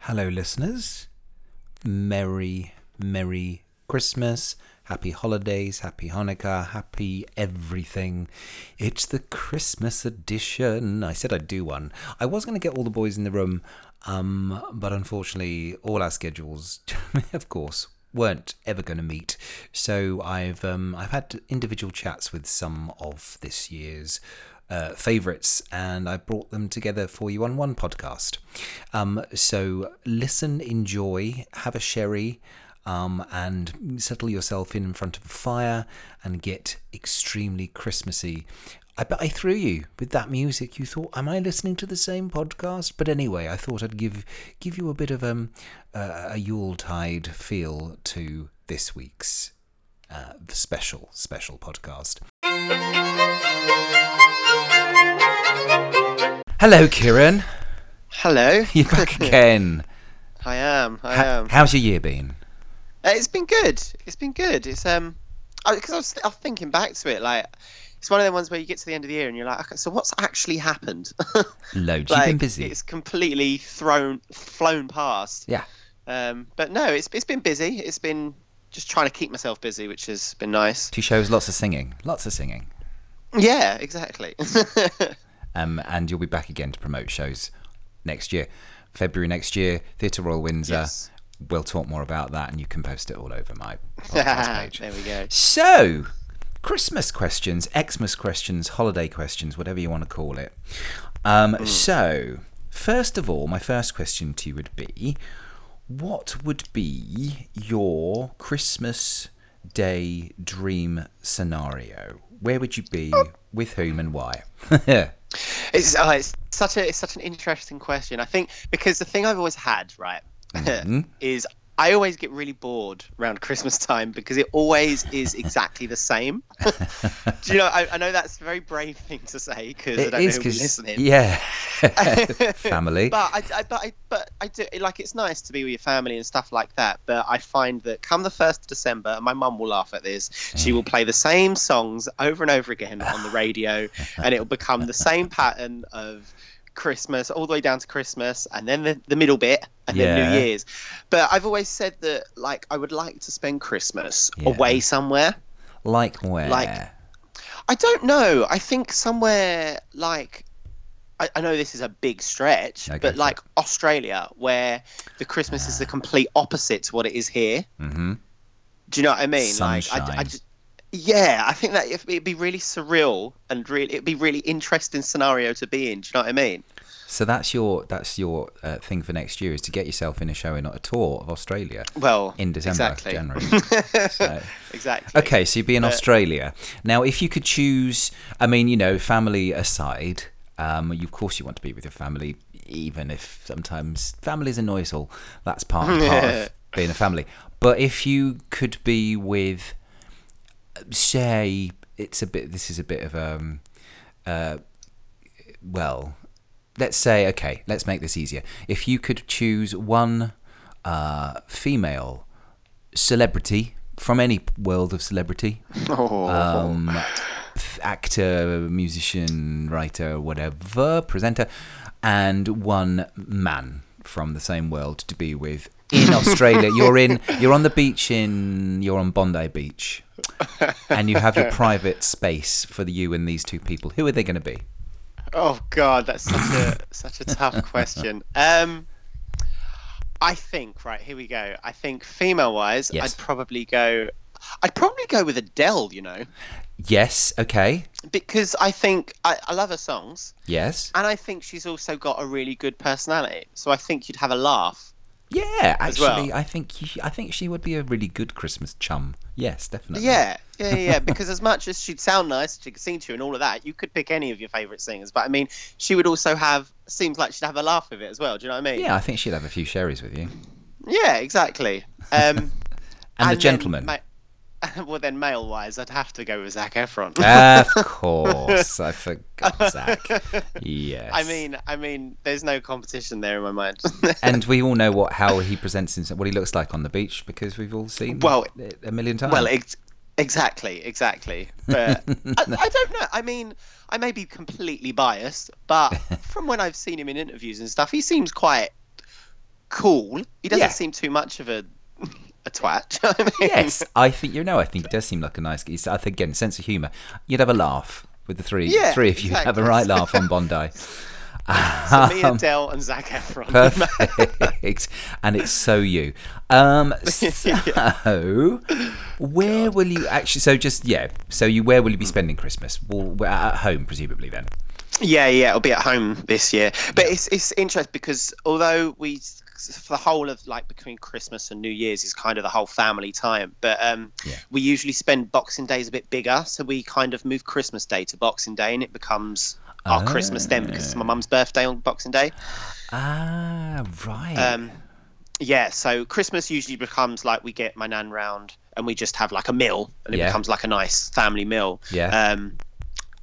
Hello, listeners. Merry, Merry Christmas. Happy holidays, happy Hanukkah, happy everything. It's the Christmas edition. I said I'd do one. I was going to get all the boys in the room, um, but unfortunately, all our schedules, of course, weren't ever going to meet. So I've um, I've had individual chats with some of this year's uh, favorites, and I brought them together for you on one podcast. Um, so listen, enjoy, have a sherry. Um, and settle yourself in front of a fire and get extremely Christmassy. I bet I threw you with that music. You thought, "Am I listening to the same podcast?" But anyway, I thought I'd give give you a bit of um, uh, a Yuletide feel to this week's uh, special special podcast. Hello, Kieran. Hello. You're back again. I am. I am. how's your year been? Uh, it's been good. It's been good. It's um, because I, was, I was thinking back to it, like it's one of the ones where you get to the end of the year and you're like, okay, so what's actually happened? Loads. like, You've been busy. It's completely thrown, flown past. Yeah. Um, but no, it's it's been busy. It's been just trying to keep myself busy, which has been nice. Two shows, lots of singing. Lots of singing. Yeah, exactly. Um, and you'll be back again to promote shows next year. February next year, Theatre Royal Windsor. yes. We'll talk more about that and you can post it all over my podcast page. there we go. So, Christmas questions, Xmas questions, holiday questions, whatever you want to call it. Um, So, first of all, my first question to you would be what would be your Christmas Day dream scenario? Where would you be? With whom and why? It's, oh, it's such a it's such an interesting question. I think because the thing I've always had right Mhm. is I always get really bored around Christmas time because it always is exactly the same. Do you know? I, I know that's a very brave thing to say because I don't is know because listening. yeah, family. But I, I, but I, but I do like it's nice to be with your family and stuff like that. But I find that come the first of December, and my mum will laugh at this. She will play the same songs over and over again on the radio, and it will become the same pattern of Christmas all the way down to Christmas, and then the, the middle bit, and then New Year's. But I've always said that like I would like to spend Christmas Yeah. away somewhere. like where? Like- I don't know. I think somewhere like I, I know this is a big stretch, Okay, but like Australia, where the Christmas is the complete opposite to what it is here. Mm-hmm. Do you know what I mean? Like, I, I Sunshine. just, yeah, I think that it'd be really surreal and really it'd be really interesting scenario to be in. Do you know what I mean? So that's your that's your uh, thing for next year is to get yourself in a show in not a tour of Australia Well, in December, exactly. January. So- exactly. Okay, so you'd be in Uh, Australia. Now, if you could choose, I mean, you know, family aside, um, you, of course you want to be with your family, even if sometimes families annoy us all. That's part and part of being a family. But if you could be with, say, it's a bit, this is a bit of, um, uh, well, let's say, okay, let's make this easier. If you could choose one uh, female celebrity from any world of celebrity, Oh. um, actor, musician, writer, whatever, presenter, and one man from the same world to be with in Australia. you're in, you're on the beach in, you're on Bondi Beach, and you have your private space for the you and these two people. Who are they going to be? Oh God, that's such a such a tough question. Um, I think right here we go. I think female wise, Yes. I'd probably go. I'd probably go with Adele. You know, Yes. Okay. because I think I, I love her songs, Yes. and I think she's also got a really good personality. So I think you'd have a laugh. Yeah. Actually, well. I think you, I think she would be a really good Christmas chum. Yes, definitely. Yeah, yeah, yeah. because as much as she'd sound nice, she could sing to you and all of that, you could pick any of your favourite singers. But I mean, she would also have. Seems like she'd have a laugh with it as well. Do you know what I mean? Yeah, I think she'd have a few sherries with you. Yeah, exactly. Um, And, the then gentleman. well, then male wise, I'd have to go with Zac Efron. of course, I forgot Zac. Yes. I mean, I mean, there's no competition there in my mind. and we all know what how he presents himself, what he looks like on the beach, because we've all seen Well- a million times. well, ex- exactly, exactly. But I, I don't know. I mean, I may be completely biased, but from when I've seen him in interviews and stuff, he seems quite cool. He doesn't Yeah. seem too much of a a twat. you know what I mean? yes, I think you know. I think he does seem like a nice. I think again, sense of humour. You'd have a laugh with the three. Yeah, three of you would have a right laugh on Bondi. So me, Adele, and Zac Efron. Perfect. and it's so you. Um, so, where will you actually? So, just yeah. So, you where will you be spending Christmas? Well, we're at home, presumably. Then. Yeah, yeah, it'll be at home this year. But it's it's interesting because although we for the whole of like between Christmas and New Year's is kind of the whole family time, but um, Yeah. we usually spend Boxing Days a bit bigger, so we kind of move Christmas Day to Boxing Day, and it becomes our Christmas then because it's my mum's birthday on Boxing Day. Ah, right. Um, yeah, so Christmas usually becomes like we get my nan round and we just have like a meal, and it Yeah. becomes like a nice family meal. Yeah. Um,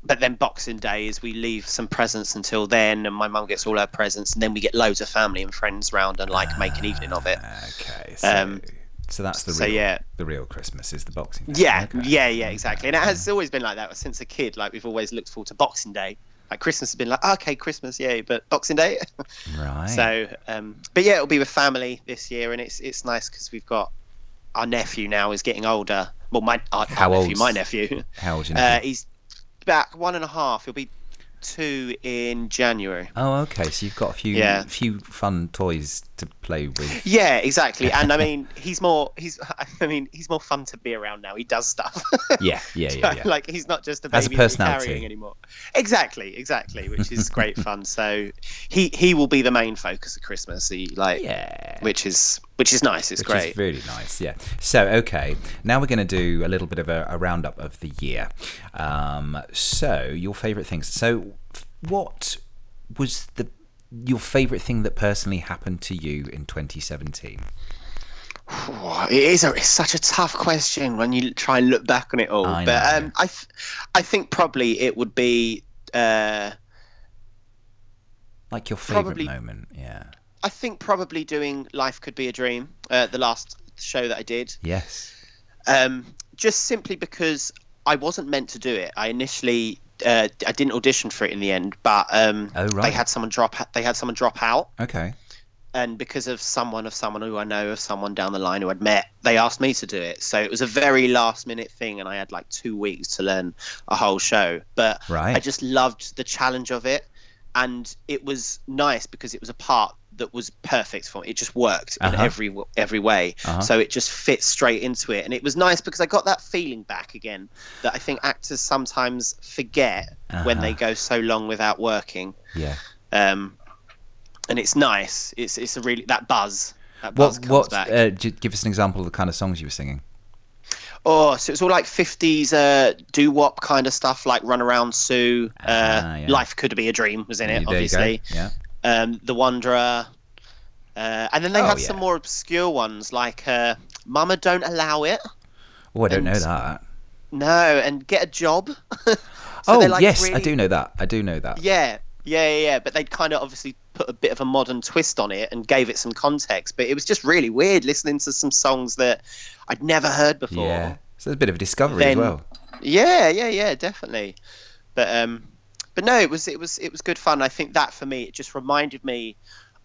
but then Boxing Day is we leave some presents until then, and my mum gets all her presents, and then we get loads of family and friends round and like make an evening of it. okay. So, um, so that's the so real. yeah. The real Christmas is the Boxing. Day. Yeah, Okay. yeah, yeah, exactly. And it has always been like that since a kid. Like we've always looked forward to Boxing Day. Like Christmas has been like okay, Christmas, yay, but Boxing Day. Right. So, um, but yeah, it'll be with family this year, and it's it's nice because we've got our nephew now is getting older. Well, my our, How nephew, my nephew. How old? you Uh, he's about one and a half. He'll be two in January. Oh, okay. So you've got a few Yeah. few fun toys to play with. Yeah, exactly. And I mean, he's more he's I mean he's more fun to be around now. He does stuff. Yeah, yeah, yeah, yeah. like he's not just a baby As a baby that we're personality. carrying anymore. Exactly, exactly, which is great fun. So he he will be the main focus of Christmas. He like yeah. which is which is nice. It's Which great. is really nice, yeah. So, okay, now we're going to do a little bit of a, a roundup of the year. Um, so, your favourite things. So, what was the your favourite thing that personally happened to you in 2017? It is a, it's such a tough question when you try and look back on it all. I but um, I, th- I think probably it would be. Uh, Like your favourite Probably- moment, yeah. I think probably doing Life Could Be a Dream, uh, the last show that I did. Yes. Um, just simply because I wasn't meant to do it. I initially uh, I didn't audition for it in the end, but um, Oh, right. they had someone drop they had someone drop out, Okay. and because of someone of someone who I know of someone down the line who I'd met, they asked me to do it. So it was a very last minute thing, and I had like two weeks to learn a whole show. But Right. I just loved the challenge of it, and it was nice because it was a part that was perfect for me. It just worked in Uh-huh. every every way, Uh-huh. so it just fit straight into it, and it was nice because I got that feeling back again that I think actors sometimes forget when Uh-huh. they go so long without working. Yeah. Um, and it's nice. It's it's a really that buzz. That What buzz comes what back. uh, give us an example of the kind of songs you were singing? Oh, so it's all like 50s uh, doo wop kind of stuff, like Run Around Sue. Uh, Ah, yeah. Life Could Be a Dream was in it, There you go. obviously. Yeah. Um, the Wanderer. Uh, and then they Oh, had yeah. some more obscure ones like uh, Mama Don't Allow It. Oh, I don't know that. No, and Get a Job. So oh, like, yes, I do know that. I do know that. Yeah, yeah, yeah, yeah. But they'd kind of obviously put a bit of a modern twist on it and gave it some context. But it was just really weird listening to some songs that I'd never heard before. Yeah. So there's a bit of a discovery as well. Yeah, yeah, yeah, definitely. But um, but no, it was it was it was good fun. I think that for me, it just reminded me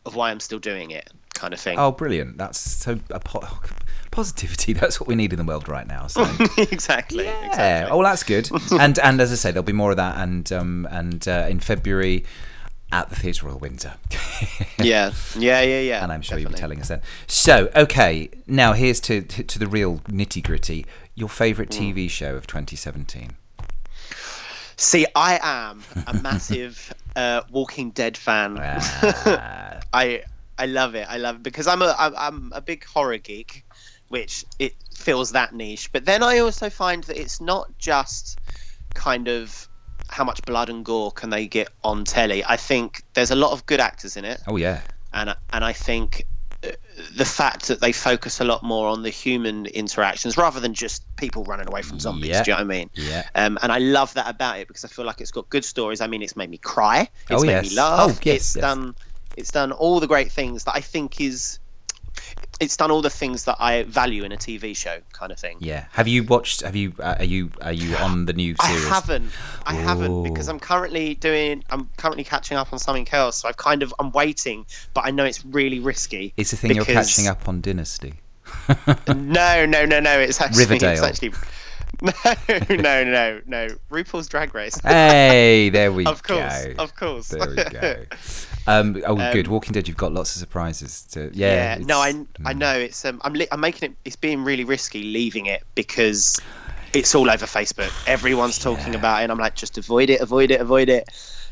of why I'm still doing it, kind of thing. Oh, brilliant! That's so a po- positivity. That's what we need in the world right now. So exactly. yeah. Exactly. Oh, well, that's good. and and as I say, there'll be more of that. And um and uh, in February at the Theatre Royal Windsor. yeah, yeah, yeah, yeah. and I'm sure you'll be telling us then. So, okay, now here's to to, the real nitty gritty. Your favourite Mm. TV show of 2017? See, I am a massive uh, Walking Dead fan. Ah, I I love it. I love it because I'm a I'm, a big horror geek, which it fills that niche. But then I also find that it's not just kind of how much blood and gore can they get on telly. I think there's a lot of good actors in it, oh yeah, and and I think the fact that they focus a lot more on the human interactions rather than just people running away from zombies. Yeah. Do you know what I mean? Yeah. Um, and I love that about it because I feel like it's got good stories. I mean, it's made me cry. It's Oh, made yes. me laugh. Oh, yes, it's yes. done. It's done all the great things that I think is. It's done all the things that I value in a TV show, kind of thing. Yeah. Have you watched? Have you? Uh, are you? Are you on the new series? I haven't. I haven't because I'm currently doing. I'm currently catching up on something else. So I've kind of. I'm waiting, but I know it's really risky. It's the thing you're catching up on Dynasty. No, no, no, no. It's actually. Riverdale. It's actually. No, no, no, no. RuPaul's Drag Race. Hey, there we go. of course, go. of course. There we go. Um, oh, Um, good. Walking Dead. You've got lots of surprises. To yeah. yeah, no, I, it's- I know it's. Um, I'm, li- I'm making it. It's being really risky leaving it because it's all over Facebook. Everyone's talking Yeah. about it, and I'm like, just avoid it, avoid it, avoid it.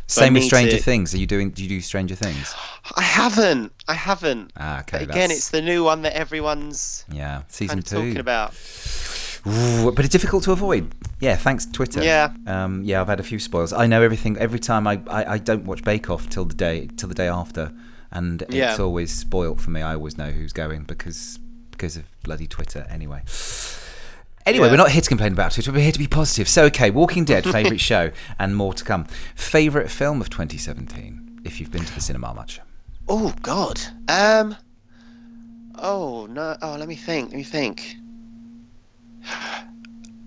So Same with Stranger to- Things. Are you doing? Do you do Stranger Things? I haven't. I haven't. Ah, okay. But again, that's- it's the new one that everyone's yeah, season kind of two. talking about. But it's difficult to avoid. Yeah, thanks Twitter. Yeah. Um, yeah, I've had a few spoils. I know everything. Every time I, I, I don't watch Bake Off till the day till the day after, and it's always spoilt for me. I always know who's going because because of bloody Twitter. Anyway. Anyway, Yeah. we're not here to complain about Twitter. We're here to be positive. So, okay, Walking Dead, favorite show, and more to come. Favorite film of 2017, if you've been to the cinema much. Oh God. Um. Oh no. Oh, let me think. Let me think.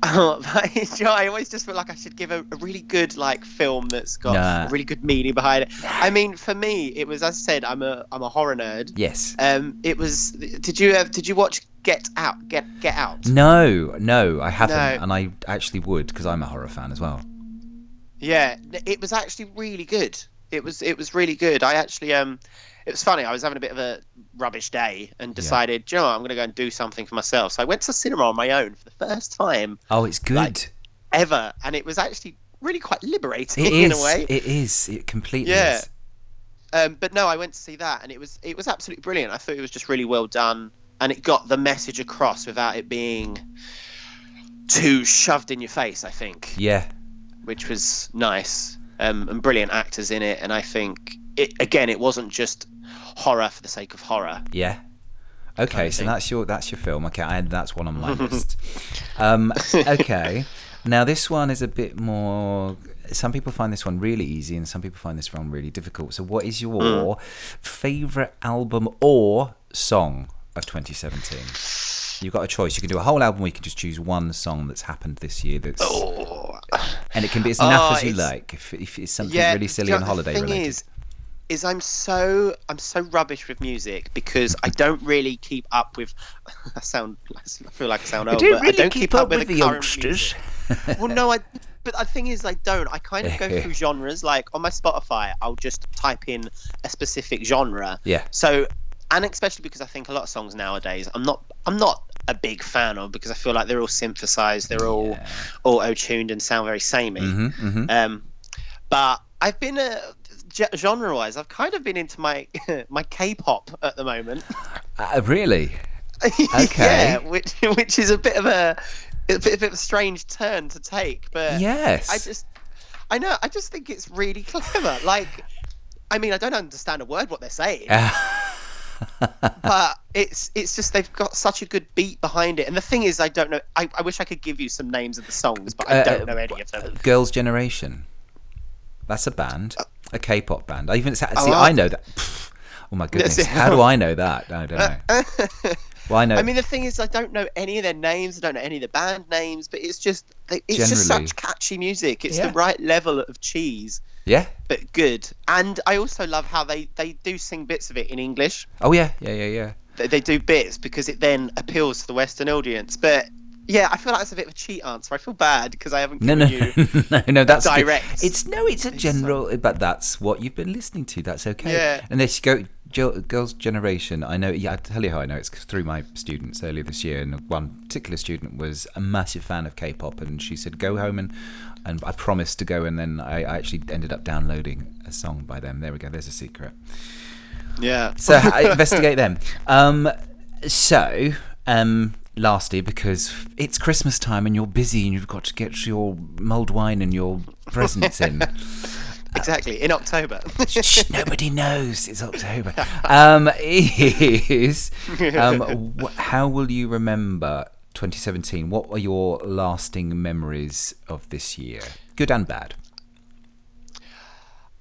Oh, you know, I always just feel like I should give a, a really good like film that's got Nah. a really good meaning behind it. I mean, for me, it was as I said, I'm a I'm a horror nerd. Yes. Um, it was. Did you have, did you watch Get Out? Get Get Out. No, no, I haven't, No. and I actually would because I'm a horror fan as well. Yeah, it was actually really good. It was it was really good. I actually um, it was funny. I was having a bit of a rubbish day and decided, "Do you know, what? I'm going to go and do something for myself. So I went to the cinema on my own for the first time Oh, it's good. Like, ever, and it was actually really quite liberating It in is. a way. It is. It completely Yeah. is. Um, but no, I went to see that, and it was it was absolutely brilliant. I thought it was just really well done, and it got the message across without it being too shoved in your face. I think. Yeah. which was nice um, and brilliant actors in it. And I think it again, it wasn't just horror for the sake of horror. Yeah. Okay, Kind of so thing. that's your that's your film. Okay, I, that's one on my list. Um, okay, now this one is a bit more. Some people find this one really easy, and some people find this one really difficult. So, what is your Mm. favorite album or song of 2017? You've got a choice. You can do a whole album, or you can just choose one song that's happened this year. That's Oh, and it can be as naff Oh, as you like. If, if it's something yeah. really silly and holiday related. is, is I'm so I'm so rubbish with music because I don't really keep up with. I sound I feel like I sound old, but I don't keep, up, with, the, current music. well, no, I. But the thing is, I don't. I kind of go through genres. Like on my Spotify, I'll just type in a specific genre. Yeah. So, and especially because I think a lot of songs nowadays, I'm not. I'm not a big fan of because I feel like they're all synthesized. They're all Yeah. auto tuned and sound very samey. hmm hmm Um, but I've been a genre wise. I've kind of been into my my K-pop at the moment. Uh, really? Okay. yeah, which which is a bit of a a bit, a bit of a strange turn to take, but Yes. I just I know I just think it's really clever. Like, I mean, I don't understand a word what they're saying, but it's it's just they've got such a good beat behind it. And the thing is, I don't know. I, I wish I could give you some names of the songs, but I Uh, don't know any of them. Girls' Generation. That's a band, a K-pop band. I even oh, see. Oh, I know that. Oh my goodness! How do I know that? I don't know. Well, I know. I mean, the thing is, I don't know any of their names. I don't know any of the band names, but it's just it's just such catchy music. It's Yeah. the right level of cheese, yeah. but good. And I also love how they they do sing bits of it in English. Oh yeah, yeah, yeah, yeah. They, they do bits because it then appeals to the Western audience. But yeah, I feel like that's a bit of a cheat answer. I feel bad because I haven't No, given no, you. no, no. That's direct It's no, it's a general, but that's what you've been listening to. That's okay. Yeah. And this go Girls' Generation. I know. Yeah, I tell you how I know. It's through my students earlier this year, and one particular student was a massive fan of K-pop, and she said, "Go home and." And I promised to go, and then I I actually ended up downloading a song by them. There we go. There's a secret. Yeah. So I investigate them. Um, so, um, lastly, because it's Christmas time and you're busy and you've got to get your mulled wine and your presents in. exactly in October. Shh, nobody knows it's October. Um, is um, wh- how will you remember 2017? What are your lasting memories of this year, good and bad?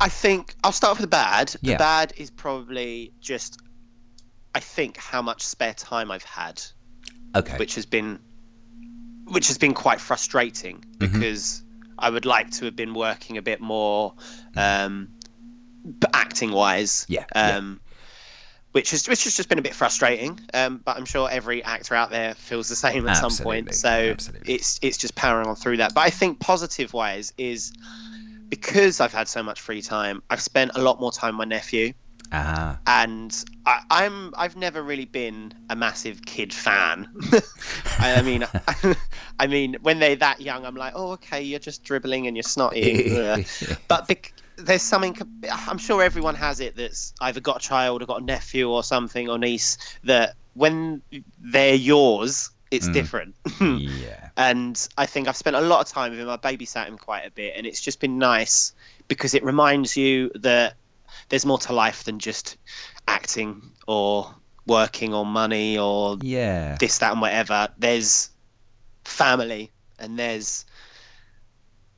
I think I'll start with the bad. The bad is probably just, I think, how much spare time I've had, Okay. which has been, which has been quite frustrating Mm-hmm. because I would like to have been working a bit more, um, acting wise. Yeah, yeah. Um, Which has, which has just been a bit frustrating, um, but I'm sure every actor out there feels the same at some point. So absolutely. it's it's just powering on through that. But I think positive wise is because I've had so much free time, I've spent a lot more time with my nephew, Ah, and I, I'm I've never really been a massive kid fan. I, I mean, I mean, when they're that young, I'm like, oh, okay, you're just dribbling and you're snotty. But bec- there's something. I'm sure everyone has it that's either got a child or got a nephew or something or niece that when they're yours, it's different. yeah. and I think I've spent a lot of time with him. I babysat him quite a bit, and it's just been nice because it reminds you that there's more to life than just acting or working or money or Yeah. this, that, and whatever. There's family, and there's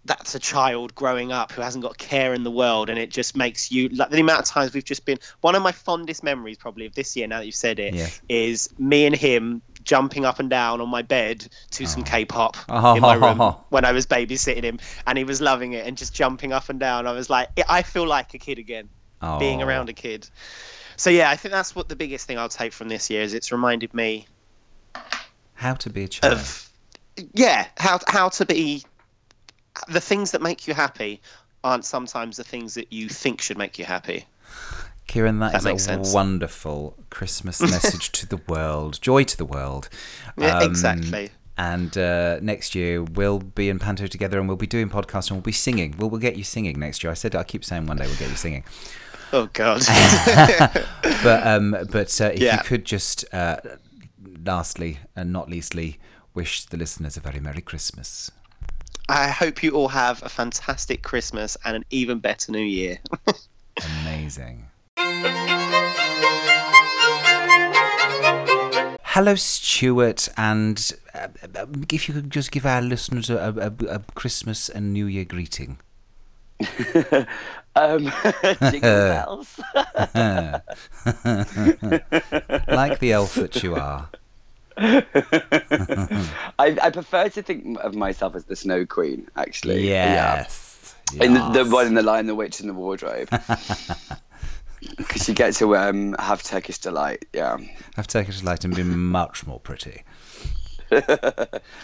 that's a child growing up who hasn't got care in the world, and it just makes you like the amount of times we've just been. One of my fondest memories, probably of this year, now that you've said it, is Yes. me and him jumping up and down on my bed to some ah. K-pop Oh. in my room when I was babysitting him, and he was loving it and just jumping up and down. I was like, I feel like a kid again, being Oh. around a kid. So yeah, I think that's what the biggest thing I'll take from this year is it's reminded me How to be a child. of yeah how how to be the things that make you happy aren't sometimes the things that you think should make you happy Kieran, that That is makes a sense. wonderful Christmas message to the world, joy to the world. yeah Um, exactly And uh, next year we'll be in Panto together, and we'll be doing podcasts, and we'll be singing. We'll, we'll get you singing next year. I said I keep saying one day we'll get you singing, oh god but um, but uh, if Yeah. you could just uh, lastly and not leastly wish the listeners a very merry Christmas. i hope you all have a fantastic christmas and an even better new year Amazing. Hello, Stuart, and uh, uh, if you could just give our listeners a, a, a Christmas and New Year greeting. Um, jingle bells. Like the elf that you are. I, I prefer to think of myself as the Snow Queen, actually. Yes. Yeah. In the, the one in the Lion, the Witch, and the Wardrobe. Because you get to um, have Turkish delight, yeah, Have Turkish delight and be much more pretty.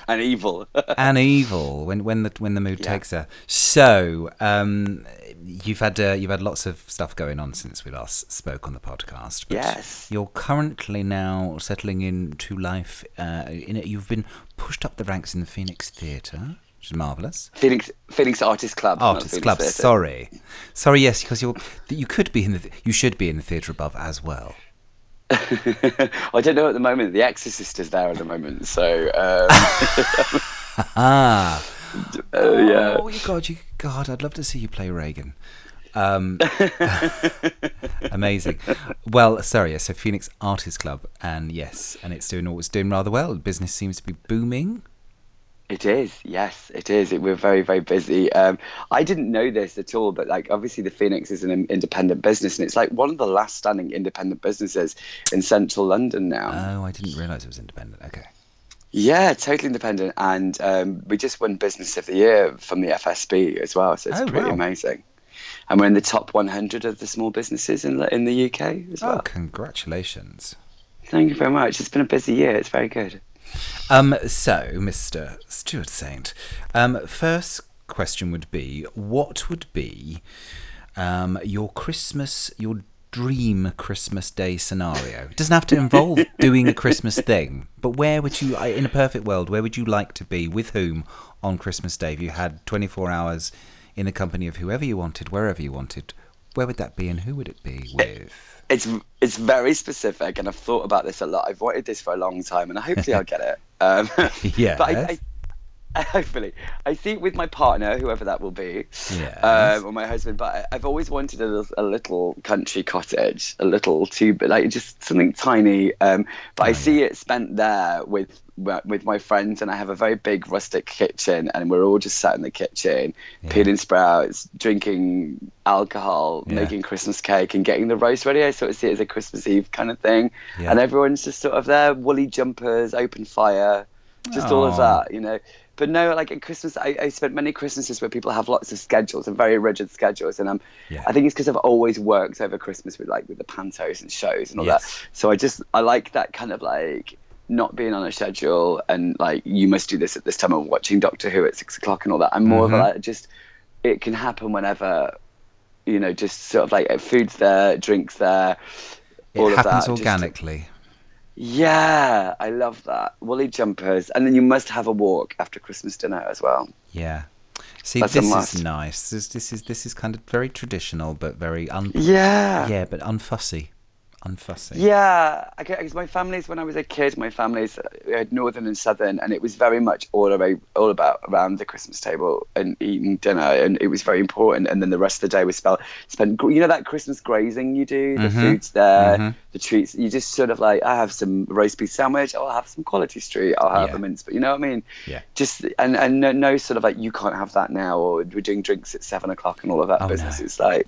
and evil. and evil when when the when the mood Yeah. takes her. So um, you've had uh, you've had lots of stuff going on since we last spoke on the podcast. But Yes. you're currently now settling into life. Uh, in it, you've been pushed up the ranks in the Phoenix Theatre, which is marvelous. Phoenix Phoenix Artist Club. not Artists Club. Theatre. Sorry, sorry. Yes, because you're you could be in the you should be in the theatre above as well. I don't know at the moment. The Exorcist is there at the moment, so um, Ah. Uh, yeah. Oh, you God, you God! I'd love to see you play Regan. Um, amazing. Well, sorry, yes. So Phoenix Artists Club, and yes, and it's doing it's doing rather well. Business seems to be booming. It is, yes, it is. It, we're very, very busy. Um, I didn't know this at all, but like obviously the Phoenix is an independent business, and it's like one of the last standing independent businesses in central London now. Oh, I didn't realise it was independent. Okay. Yeah, totally independent, and um, we just won Business of the Year from the FSB as well, so it's Oh, pretty wow. amazing. And we're in the top 100 of the small businesses in the, in the UK as Oh, well. congratulations. Thank you very much. It's been a busy year. It's very good. Um, so, Mr. Stuart Saint, um, first question would be, what would be um, your Christmas, your dream Christmas Day scenario? It doesn't have to involve doing a Christmas thing, but where would you, in a perfect world, where would you like to be with whom on Christmas Day? If you had 24 hours in the company of whoever you wanted, wherever you wanted, where would that be and who would it be with? It's it's very specific, and I've thought about this a lot. I've wanted this for a long time, and hopefully I'll get it. Um, Yes. But I, I, hopefully I see with my partner, whoever that will be, um, or my husband. But I- I've always wanted a little, a little country cottage, a little two, like just something tiny. Um, but I Oh, see it spent there with with my friends, and I have a very big rustic kitchen, and we're all just sat in the kitchen, Yeah. peeling sprouts, drinking alcohol, Yeah. making Christmas cake, and getting the roast ready. I sort of see it as a Christmas Eve kind of thing, and everyone's just sort of there, woolly jumpers, open fire, just all of that, you know. But no, like at Christmas, I, I spent many Christmases where people have lots of schedules and very rigid schedules, and um, Yeah. I think it's because I've always worked over Christmas with like with the pantos and shows and all Yes. that. So I just I like that kind of like not being on a schedule and like you must do this at this time. I'm watching Doctor Who at six o'clock and all that. I'm more Mhm. of like just it can happen whenever, you know, just sort of like food's there, drinks there, all it of happens that. just- organically. Yeah, I love that. Woolly jumpers. And then you must have a walk after Christmas dinner as well. Yeah. See, That's this is nice. This, this is this is kind of very traditional, but very un. Yeah. Yeah, but unfussy, unfussy. Yeah, because my family's when I was a kid, my family's uh, we had northern and southern, and it was very much all about all about around the Christmas table and eating dinner, and it was very important. And then the rest of the day was spent spent. You know that Christmas grazing you do, the Mhm, food's there, mhm. the treats. You just sort of like, I have some roast beef sandwich, I'll have some quality street, I'll have Yeah. a mince, but you know what I mean? Yeah. Just and and no, no sort of like you can't have that now, or we're doing drinks at seven o'clock and all of that Oh, business. no. It's like.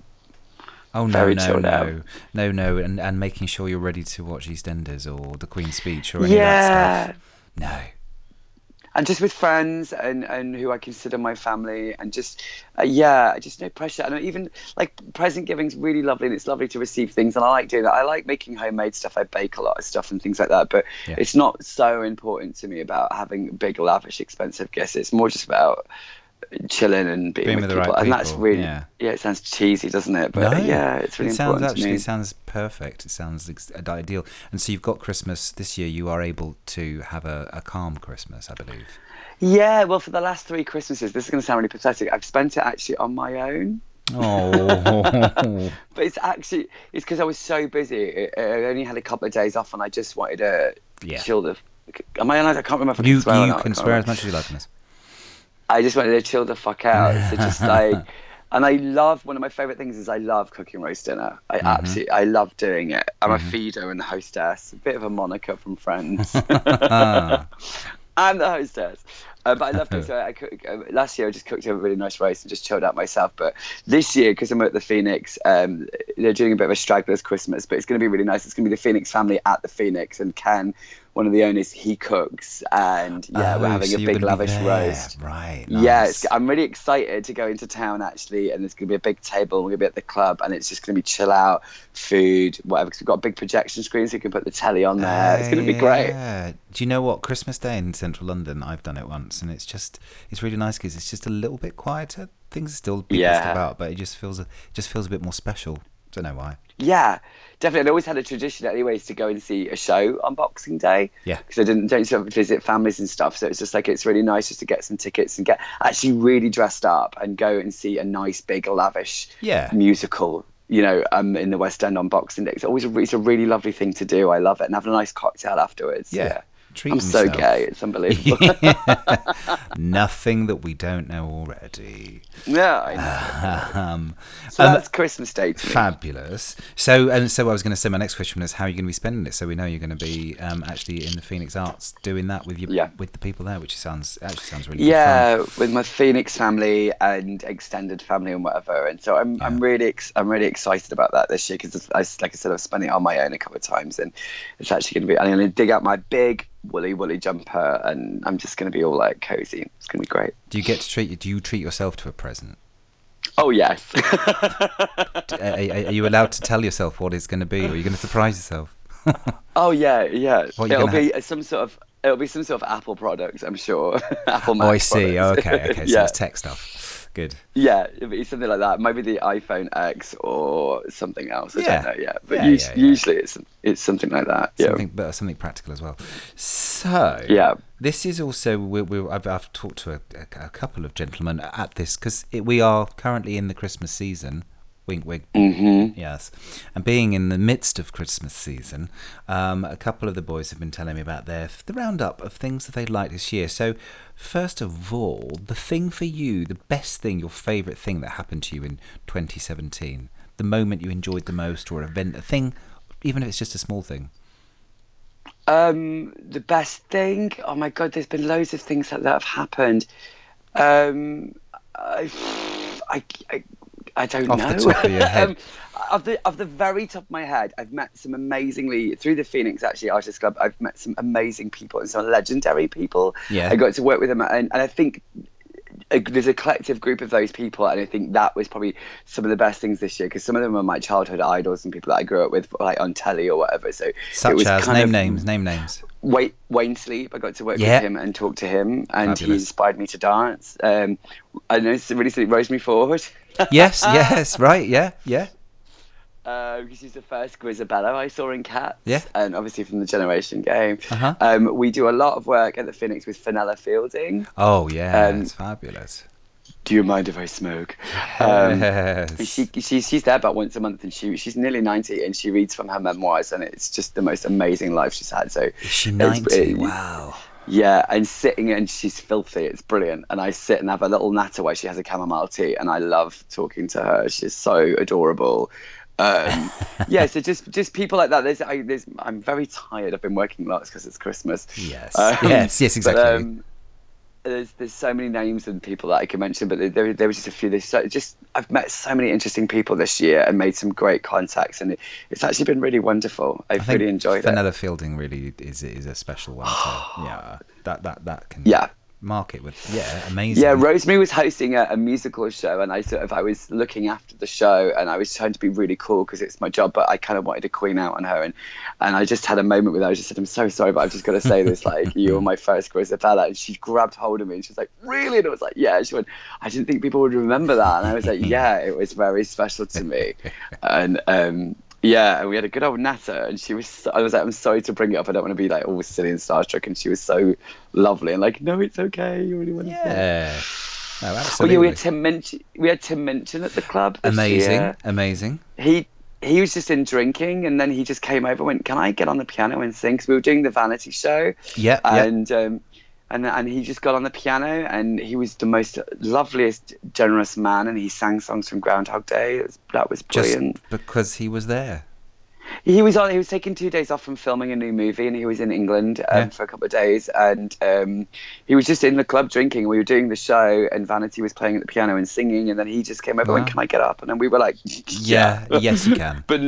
Oh no, Very no, chilled no, out. no, no, and and making sure you're ready to watch EastEnders or The Queen's Speech or any of that Yeah, stuff. No. and just with friends and and who I consider my family, and just uh, yeah, just no pressure. And even like present giving's really lovely, and it's lovely to receive things, and I like doing that. I like making homemade stuff. I bake a lot of stuff and things like that, but Yeah. it's not so important to me about having big, lavish, expensive gifts. It's more just about chilling and being, Being with, with the right people. and that's really yeah. It sounds cheesy, doesn't it? But no. yeah, it's really it sounds important actually it sounds perfect. It sounds ex- uh, ideal. And so you've got Christmas this year. You are able to have a, a calm Christmas, I believe. Yeah, well, for the last three Christmases, this is going to sound really pathetic. I've spent it actually on my own. Oh, But it's actually it's because I was so busy. I only had a couple of days off, and I just wanted to Yeah. chill the. Am I allowed? I can't remember. If I you can you can swear as much as you like on this. I just wanted to chill the fuck out. So just like, and I love one of my favorite things is I love cooking roast dinner. I Mm-hmm. absolutely I love doing it. I'm a feeder and hostess, a bit of a Monica from Friends. I'm the hostess. Uh, but I love cooking. So I cook, uh, last year I just cooked a really nice roast and just chilled out myself. But this year, because I'm at the Phoenix, um, they're doing a bit of a stragglers Christmas. But it's going to be really nice. It's going to be the Phoenix family at the Phoenix, and Ken, one of the owners, he cooks, and yeah, we're oh, having so a big lavish roast. Right. Yeah, nice. it's, I'm really excited to go into town actually, and there's going to be a big table. We're going to be at the club, and it's just going to be chill out, food, whatever. Because we've got a big projection screen, so you can put the telly on there. it's going to be great. Oh, Do you know what? Christmas Day in central London, I've done it once, and it's just it's really nice because it's just a little bit quieter. Things are still people Yeah. about, but it just feels it just feels a bit more special. Don't know why. Yeah, definitely. I always had a tradition, anyways, to go and see a show on Boxing Day. Yeah. Because I didn't don't sort of visit families and stuff, so it's just like it's really nice just to get some tickets and get actually really dressed up and go and see a nice big lavish Yeah. musical. You know, um, in the West End on Boxing Day. It's always a, it's a really lovely thing to do. I love it, and have a nice cocktail afterwards. Yeah. Treat I'm so gay. It's unbelievable. Nothing that we don't know already. yeah, I know. Um, So um, that's Christmas Day. Fabulous. So, and so I was going to say my next question was how are you going to be spending it? So we know you're going to be um, actually in the Phoenix Arts doing that with your Yeah. with the people there, which sounds actually sounds really yeah with my phoenix family and extended family and whatever and so i'm, I'm really ex- i'm really excited about that this year because I, like i said i've spent it on my own a couple of times and it's actually going to be i'm going to dig out my big woolly woolly jumper and i'm just going to be all like cozy it's going to be great Do you get to treat do you treat yourself to a present? oh yes Are, are- you allowed to tell yourself what it's going to be, or are you going to surprise yourself? oh yeah yeah it'll be some sort of it'll be some sort of apple product i'm sure apple Oh, I see. Oh, okay, okay. So yeah it's tech stuff. Good. Yeah, it'd be something like that. Maybe the iPhone X or something else. I Yeah. don't know yet. But Yeah, us- yeah, usually it's it's something like that. Yeah. Something, but something practical as well. So, Yeah. this is also we we I've, I've talked to a, a, a couple of gentlemen at this because we are currently in the Christmas season Wink, wink. Mm-hmm. Yes. And being in the midst of Christmas season, um, a couple of the boys have been telling me about their the roundup of things that they liked this year. So, first of all, the thing for you, the best thing, your favourite thing that happened to you in 2017, the moment you enjoyed the most, or event, a thing, even if it's just a small thing. Um, the best thing? Oh my god, there's been loads of things like that have happened. Um, I, I, I, I don't Off know. the top of your head. um, of the of the very top of my head, I've met some amazingly through the Phoenix actually Artists Club. I've met some amazing people and some legendary people. Yeah. I got to work with them, and, and I think a, there's a collective group of those people, and I think that was probably some of the best things this year because some of them are my childhood idols and people that I grew up with, like on telly or whatever. So Such as, name of- names, name names. Wait, Wayne Sleep. I got to work Yeah. with him and talk to him, and he inspired me to dance. Um, I know it's really sweet. Rosemary Ford. Yes, yes, right, yeah, yeah. Uh, because she's the first Grizabella I saw in Cats. Yeah. And obviously from the Generation Game. Uh-huh. Um, we do a lot of work at the Phoenix with Fenella Fielding. Oh, yeah, Um, it's fabulous. Do you mind if I smoke? Um, yes. She, she she's there about once a month, and she she's nearly ninety, and she reads from her memoirs, and it's just the most amazing life she's had. So Is she 90? it- wow. Yeah, and sitting and she's filthy. It's brilliant. And I sit and have a little natter while she has a chamomile tea, and I love talking to her. She's so adorable. Um, yeah, so just just people like that. There's, I, I'm very tired. I've been working lots because it's Christmas. Yes. Um, yes, yes, but, exactly. um, there's there's so many names and people that I can mention, but there there was just a few. There's so, just I've met so many interesting people this year and made some great contacts, and it, it's actually been really wonderful. I've I really enjoyed it. Fenella Fielding really is is a special one. To, yeah, that that that can Yeah. Mark it with yeah, amazing. Yeah, Rosemary was hosting a, a musical show, and I sort of I was looking after the show, and I was trying to be really cool because it's my job, but I kind of wanted to queen out on her, and and I just had a moment with her. I just said, "I'm so sorry, but I've just got to say this. Like, you were my first Grizabella," and she grabbed hold of me, and she was like, "Really?" And I was like, "Yeah." She went, "I didn't think people would remember that," and I was like, "Yeah, it was very special to me," and um. Yeah, and we had a good old natter, and she was. So, I was like, "I'm sorry to bring it up. I don't want to be like all silly and starstruck." And she was so lovely, and like, "No, it's okay. You really want to." yeah. No, Oh yeah, we had Tim Minchin. We had Tim Minchin at the club. Amazing, year. amazing. He he was just in drinking, and then he just came over. and Went, can I get on the piano and sing? Because we were doing the Vanity show, Yeah, yeah. and um, and and he just got on the piano, and he was the most loveliest, generous man, and he sang songs from Groundhog Day. Was, that was Just brilliant. because he was there. He was on. He was taking two days off from filming a new movie, and he was in England um, Yeah. for a couple of days. And um, he was just in the club drinking. We were doing the show, and Vanity was playing at the piano and singing. And then he just came over and went, "Can I get up?" And then we were like, Yeah, yes, you can. but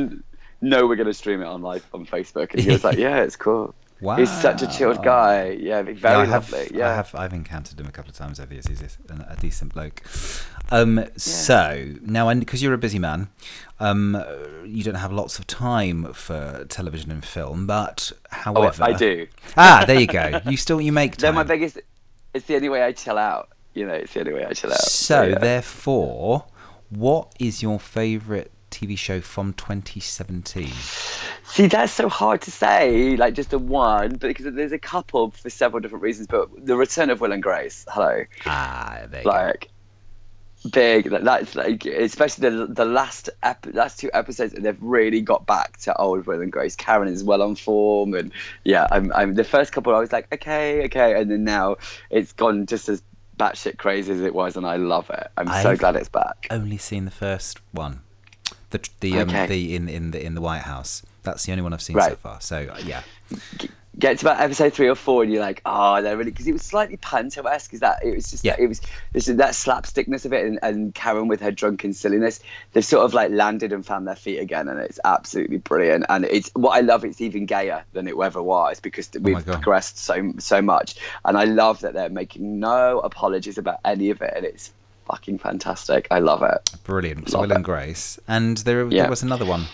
no, we're going to stream it on live on Facebook. And he was like, "Yeah, it's cool." Wow. He's such a chilled guy. Yeah, very Yeah, I have, lovely. I Yeah. have. I've encountered him a couple of times over the years. He's a, a decent bloke. Um, So now, because you're a busy man, um, you don't have lots of time for television and film. But Oh, however, I do. Ah, there you go. You still you make time. my biggest. It's the only way I chill out. You know, it's the only way I chill out. So yeah. therefore, what is your favourite TV show from 2017? See, that's so hard to say, like just a one, but because there's a couple for several different reasons. But the return of Will and Grace, hello, Ah, there you go. like big. That's like, especially the the last ep- last two episodes, they've really got back to old Will and Grace. Karen is well on form, and yeah, I'm, I'm the first couple. I was like, okay, okay, and then now it's gone just as batshit crazy as it was, and I love it. I'm so I've- glad it's back. Only seen the first one, the the um, Okay. the in in the in the White House. That's the only one I've seen so far. So uh, yeah, get to about episode three or four, and you're like, oh, they're really because it was slightly panto-esque. Is that it was just Yeah. it was this that slapstickness of it, and, and Karen with her drunken silliness. They've sort of like landed and found their feet again, and it's absolutely brilliant. And it's what I love. It's even gayer than it ever was because we've Oh progressed so so much, and I love that they're making no apologies about any of it, and it's fucking fantastic. I love it. brilliant. Love Will and. Grace, and there Yeah. there was another one.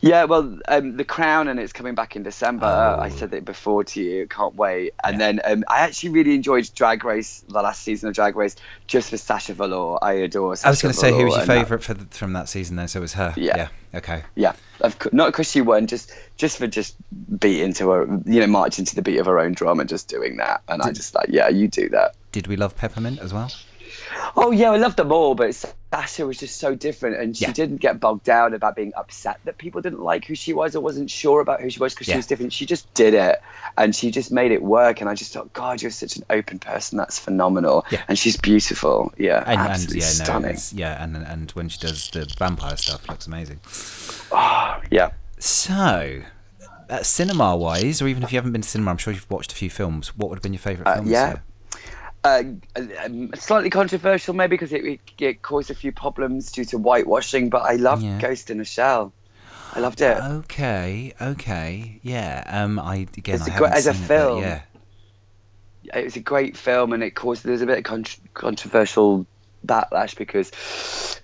Yeah, well, um, The Crown, and it's coming back in December. Oh. I said it before to you. Can't wait. And then um, I actually really enjoyed Drag Race, the last season of Drag Race, just for Sasha Velour. I adore. Sasha I was going to say, who was your and that- favourite from that season? Then, so it was her. Yeah. yeah. Okay. Yeah, of course, not because she won, just just for just beating to her, you know, marching to the beat of her own drum and just doing that. And I just like, yeah, you do that. Did we love Peppermint as well? Oh yeah, I love them all, but Sasha was just so different, and she Yeah. didn't get bogged down about being upset that people didn't like who she was or wasn't sure about who she was because Yeah. she was different. She just did it, and she just made it work. And I just thought, God, you're such an open person. That's phenomenal. Yeah. And she's beautiful. Yeah, And, and absolutely yeah, no, stunning. yeah, and and when she does the vampire stuff, looks amazing. Oh, yeah. So, uh, cinema wise, or even if you haven't been to cinema, I'm sure you've watched a few films. What would have been your favourite Uh, films? yeah. Uh, slightly controversial, maybe because it, it, it caused a few problems due to whitewashing. But I loved Yeah. Ghost in a Shell. I loved it. Okay, okay, yeah. Um, I again, I a haven't as a seen it, film. yeah, it was a great film and it caused there was a bit of contr controversial backlash because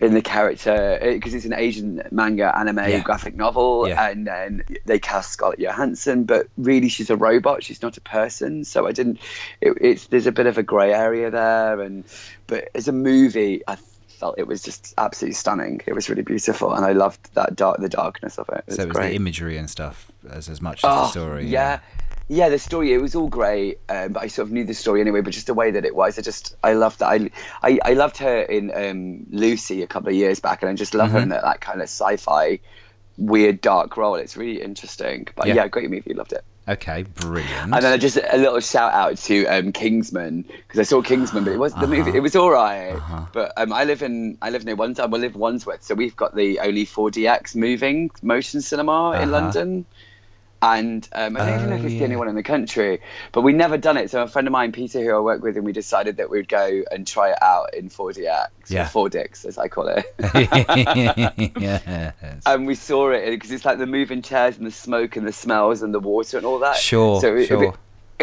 in the character eh, because it's an asian manga anime Yeah. graphic novel Yeah. and then they cast scarlett johansson but really she's a robot she's not a person so i didn't it, it's there's a bit of a gray area there and but as a movie i felt it was just absolutely stunning it was really beautiful and i loved that dark the darkness of it, it so it was great. the imagery and stuff as as much as Oh, the story. Yeah. Yeah, the story it was all great, um, but I sort of knew the story anyway. But just the way that it was, I just I loved that. I I, I loved her in um, Lucy a couple of years back, and I just love her in Mm-hmm. that, that kind of sci-fi, weird, dark role. It's really interesting. But Yeah. yeah, great movie, loved it. Okay, brilliant. And then just a little shout out to um, Kingsman because I saw Kingsman, but it was the movie. It was all right. Uh-huh. But um, I live in I live near one time. I live Wandsworth, so we've got the only 4DX moving motion cinema in Uh-huh. London. And um, I don't even know if Oh, it's the only one in the country, but we never done it. So a friend of mine, Peter, who I work with, and we decided that we'd go and try it out in 4DX, Yeah. or 4DX as I call it. yes. and we saw it because it's like the moving chairs and the smoke and the smells and the water and all that. Sure, So it, sure. It,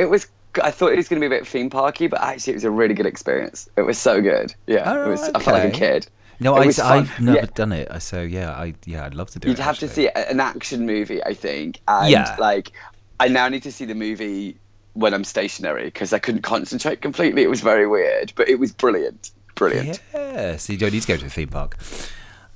it was. I thought it was going to be a bit theme parky, but actually it was a really good experience. It was so good. Yeah, Oh, it was, I felt like a kid. No, I, I've never Yeah. done it, so yeah, I yeah, I'd love to do it. You'd it. have to see an action movie, I think. And Yeah. like, I now need to see the movie when I'm stationary because I couldn't concentrate completely. It was very weird, but it was brilliant. Brilliant. Yeah, so you don't need to go to a theme park.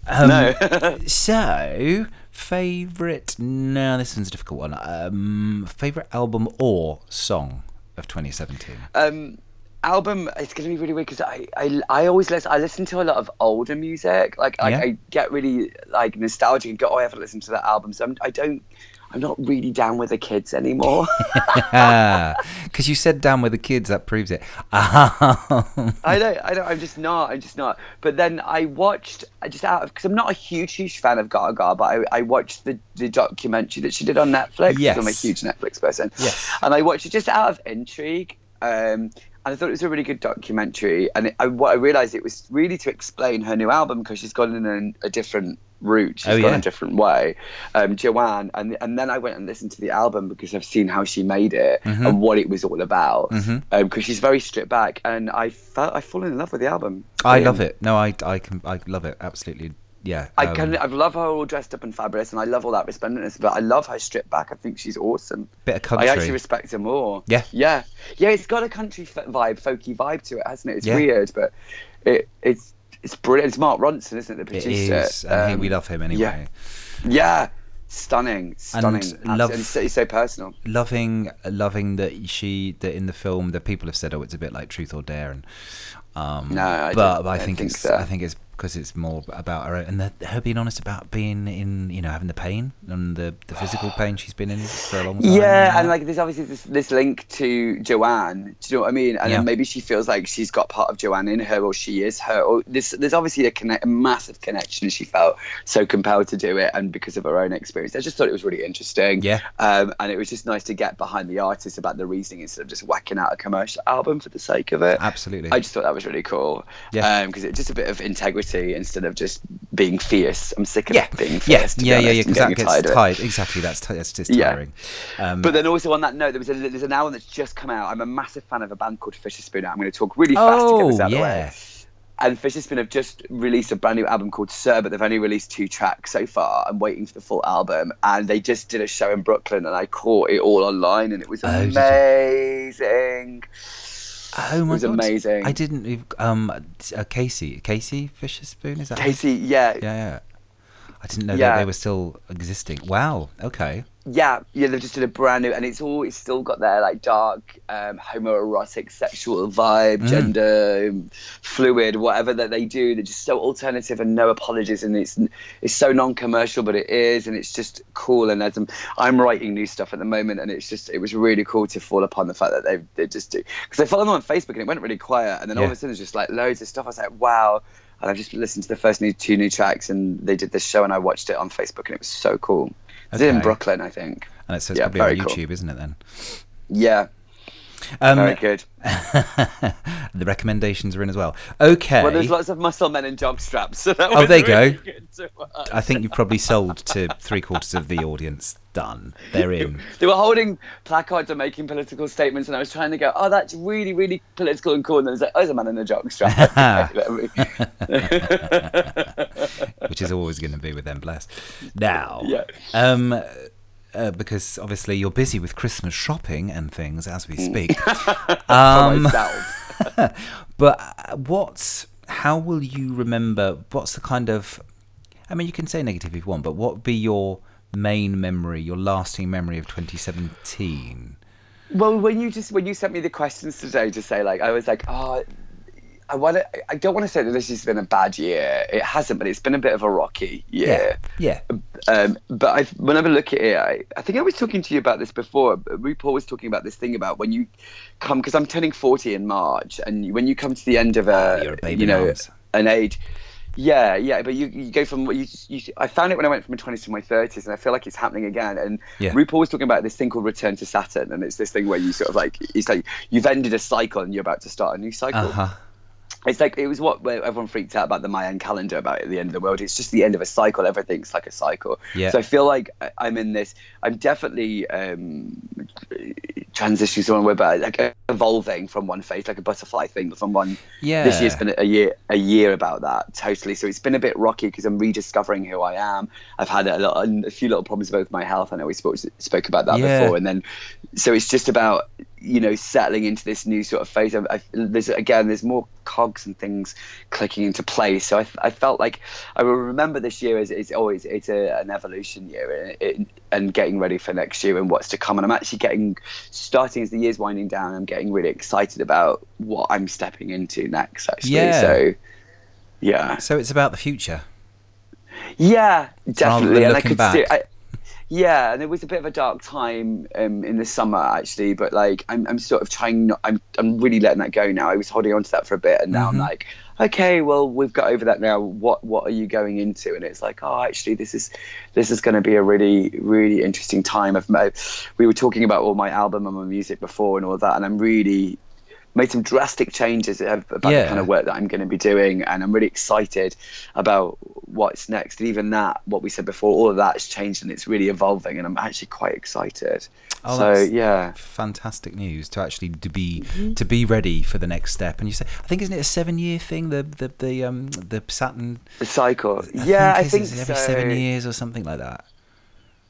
Um, No. so, favorite? No, this one's a difficult one. Um, favorite album or song of 2017? um, album it's going to be really weird because I, I I always listen I listen to a lot of older music like I, Yeah. I get really like nostalgic and go oh I haven't listened to that album so I'm, I don't I'm not really down with the kids anymore Because you said down with the kids, that proves it. I don't I don't I'm just not I'm just not but then I watched I just out of because I'm not a huge huge fan of Gaga but I, I watched the, the documentary that she did on Netflix 'cause I'm a huge Netflix person Yes. and I watched it just out of intrigue. Um, and I thought it was a really good documentary. And it, I, what I realised it was really to explain her new album because she's gone in a, a different route. She's Oh, gone a different way. Um, Joanne, and and then I went and listened to the album because I've seen how she made it Mm-hmm. and what it was all about. Because she's very stripped back, and I felt I fallen in love with the album. I Um, love it. No, I, I can, I love it absolutely. Yeah. I um, can. I love her all dressed up and fabulous, and I love all that resplendentness. But I love her stripped back. I think she's awesome. Bit of country. I actually respect her more. Yeah. yeah, yeah. It's got a country f- vibe, folky vibe to it, hasn't it? It's Yeah. weird, but it it's it's brilliant. It's Mark Ronson, isn't it? The producer. is, and he, Um, we love him anyway. Yeah, stunning, stunning. And love- and it's, so- so personal. loving loving that she that in the film that people have said oh it's a bit like truth or dare and um No, I but don't- I I think, think it's so. I think it's because it's more about her own, and that, her being honest about being in you know having the pain and the the physical pain she's been in for a long time Yeah, and like there's obviously this, this link to Joanne. Do you know what I mean? And Yeah. maybe she feels like she's got part of Joanne in her, or she is her. Or this, there's obviously a, connect, a massive connection. She felt so compelled to do it, and because of her own experience, I just thought it was really interesting. Yeah. Um, and it was just nice to get behind the artist about the reasoning instead of just whacking out a commercial album for the sake of it. absolutely I just thought that was really cool. Yeah. Because it's just a bit of integrity instead of just being fierce. I'm sick of yeah being yeah fierce. to be yeah yeah yeah and because that gets tired exactly that's t- that's just Yeah. tiring um, But then also on that note, there was a, there's an album that's just come out. I'm a massive fan of a band called Fischerspooner. I'm going to talk really fast to get this oh out of the yeah way. And Fischerspooner have just released a brand new album called Sir, but they've only released two tracks so far. I'm waiting for the full album. And they just did a show in Brooklyn, and I caught it all online, and it was Oh, amazing. Oh my was god. amazing. I didn't um uh, Casey Casey Fischerspooner is that Casey, yeah, yeah yeah I didn't know that they were still existing. Wow. Okay. Yeah, yeah, they've just did a brand new, and it's all it's still got their like dark, um, homoerotic, sexual vibe, Mm. gender um, fluid, whatever that they do. They're just so alternative and no apologies, and it's it's so non-commercial, but it is, and it's just cool. And as I'm, I'm writing new stuff at the moment, and it's just it was really cool to fall upon the fact that they they just do because I follow them on Facebook, and it went really quiet, and then all of a sudden there's just like loads of stuff. I was like, wow. And I just listened to the first new two new tracks, and they did this show, and I watched it on Facebook, and it was so cool. It's in Brooklyn, I think. And it's, so it's Yeah, probably on very cool. YouTube, isn't it then? Yeah, Um, very good. the recommendations are in as well. Okay. Well, there's lots of muscle men in jock straps. So that Oh, there you really go. good to watch. I think you've probably sold to three quarters of the audience. Done. They're in. They were holding placards and making political statements, and I was trying to go, "Oh, that's really, really political and cool." And then it's like, "Oh, there's a man in a jock strap." which is always going to be with them, bless. Now, Yeah. um, uh, because obviously you're busy with Christmas shopping and things as we speak. Um, but uh, what? How will you remember? What's the kind of? I mean, you can say negative if you want, but what would be your main memory, your lasting memory of 2017? Well, when you just when you sent me the questions today to say like I was like, oh, I want to. I don't want to say that this has been a bad year. It hasn't, but it's been a bit of a rocky year. Yeah. Um, but I, whenever I look at it, I, I think I was talking to you about this before. RuPaul was talking about this thing about when you come, because I'm turning 40 in March, and when you come to the end of a, you're a you know, arms. an age. Yeah, yeah, but you, you go from what you, you. I found it when I went from my 20s to my 30s, and I feel like it's happening again. And Yeah. RuPaul was talking about this thing called Return to Saturn, and it's this thing where you sort of like, it's like you've ended a cycle and you're about to start a new cycle Uh huh. It's like it was what everyone freaked out about the Mayan calendar about at the end of the world. It's just the end of a cycle. Everything's like a cycle. Yeah. So I feel like I'm in this. I'm definitely um, transitioning to one word, but like evolving from one phase, like a butterfly thing. From one. Yeah. This year's been a year a year about that totally. So it's been a bit rocky because I'm rediscovering who I am. I've had a, lot, a few little problems with my health. I know we spoke spoke about that Yeah. before, and then so it's just about you know settling into this new sort of phase. I, I, there's again, there's more cogs and things clicking into place. So I, I felt like I will remember this year as it's always it's a, an evolution year and, it, and getting ready for next year and what's to come. And I'm actually getting starting as the year's winding down. I'm getting really excited about what I'm stepping into next. Actually, Yeah. so yeah, So it's about the future. yeah, definitely. And I could back. see. I, yeah, and it was a bit of a dark time um, in the summer actually, but like I'm, I'm sort of trying. Not, I'm, I'm really letting that go now. I was holding on to that for a bit, and now Mm-hmm. I'm like, okay, well we've got over that now. What, what are you going into? And it's like, oh, actually, this is, this is going to be a really, really interesting time. Of my, we were talking about all my album and my music before and all that, and I'm really made some drastic changes about Yeah. the kind of work that I'm going to be doing, and I'm really excited about what's next. And even that, what we said before, all of that's changed and it's really evolving, and I'm actually quite excited. Oh, so that's yeah, fantastic news to actually to be Mm-hmm. to be ready for the next step. And you say, I think isn't it a seven year thing? The the the um the Saturn. the cycle. yeah, I it's- think it's every seven years or something like that.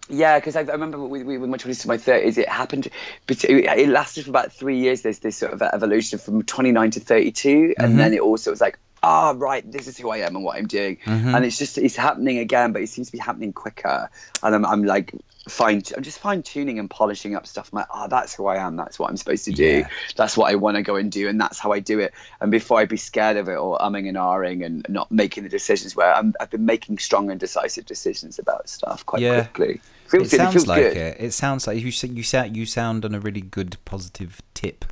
Yeah, because I, I remember with, with my 20s to my 30s, it happened, but it, lasted for about three years. There's this sort of evolution from 29 to 32, and mm-hmm. then it also was like, ah, right, this is who I am and what I'm doing, and it's just it's happening again, but it seems to be happening quicker, and I'm, I'm like fine, I'm just fine tuning and polishing up stuff. I'm like, ah, that's who I am. That's what I'm supposed to do. Yeah. That's what I want to go and do, and that's how I do it. And before I'd be scared of it or umming and ahhing and not making the decisions, where I'm, I've been making strong and decisive decisions about stuff quite Yeah. quickly. Feels it good. sounds feels like good. it. It sounds like you you sound you sound on a really good positive tip.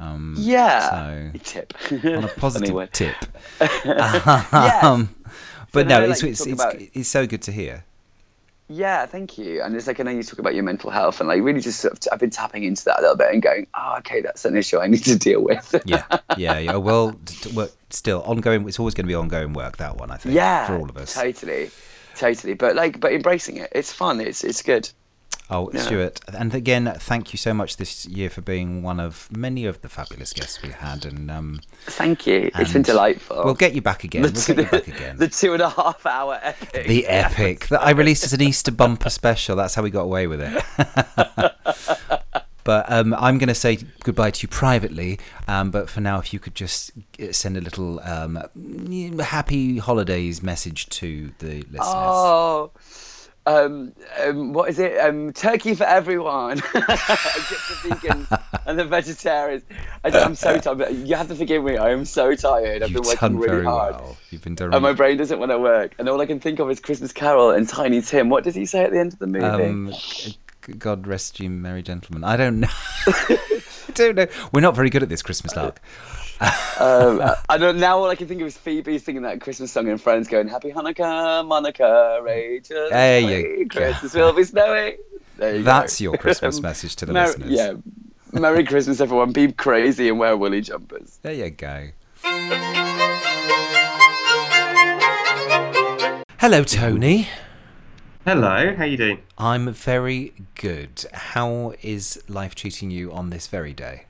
Um, Yeah. So Tip. on a positive Anyway. tip. Yeah. Um, but no, it's it's it's, about- it's so good to hear. Yeah, thank you. And it's like I know you talk about your mental health, and like really just sort of I've been tapping into that a little bit and going, oh, okay, that's an issue I need to deal with. Yeah, yeah, yeah. Well, t- t- well, still ongoing. It's always going to be ongoing work. That one, I think. yeah, for all of us. Totally, totally. But like, but embracing it, it's fun. It's it's good. Oh, Yeah. Stuart, and again, thank you so much this year for being one of many of the fabulous guests we had, and um, Thank you. It's been delightful. we'll get you back again. the, We'll get you back again. the two and a half hour epic. The epic that I released as an Easter bumper special. That's how we got away with it. But um, I'm going to say goodbye to you privately. Um, but for now, if you could just uh, send a little um, happy holidays message to the listeners. Oh, um, um, what is it? Um, turkey for everyone. Except the vegans and the vegetarians. I, am so tired. You have to forgive me. I am so tired. I've You've been working done really hard. well. You've been doing And my brain doesn't want to work. And all I can think of is Christmas Carol and Tiny Tim. What does he say at the end of the movie? Um, God rest you, merry gentlemen. I don't know. I don't know. We're not very good at this Christmas lark. Um, I don't. Now all I can think of is Phoebe singing that Christmas song and friends going Happy Hanukkah, Monica, Rachel. There you go. Christmas will be snowy. There you That's go. your Christmas message to the Mer- listeners. Yeah. Merry Christmas, everyone. Be crazy and wear woolly jumpers. There you go. Hello, Tony. Hello, how are you doing? I'm very good. How is life treating you on this very day?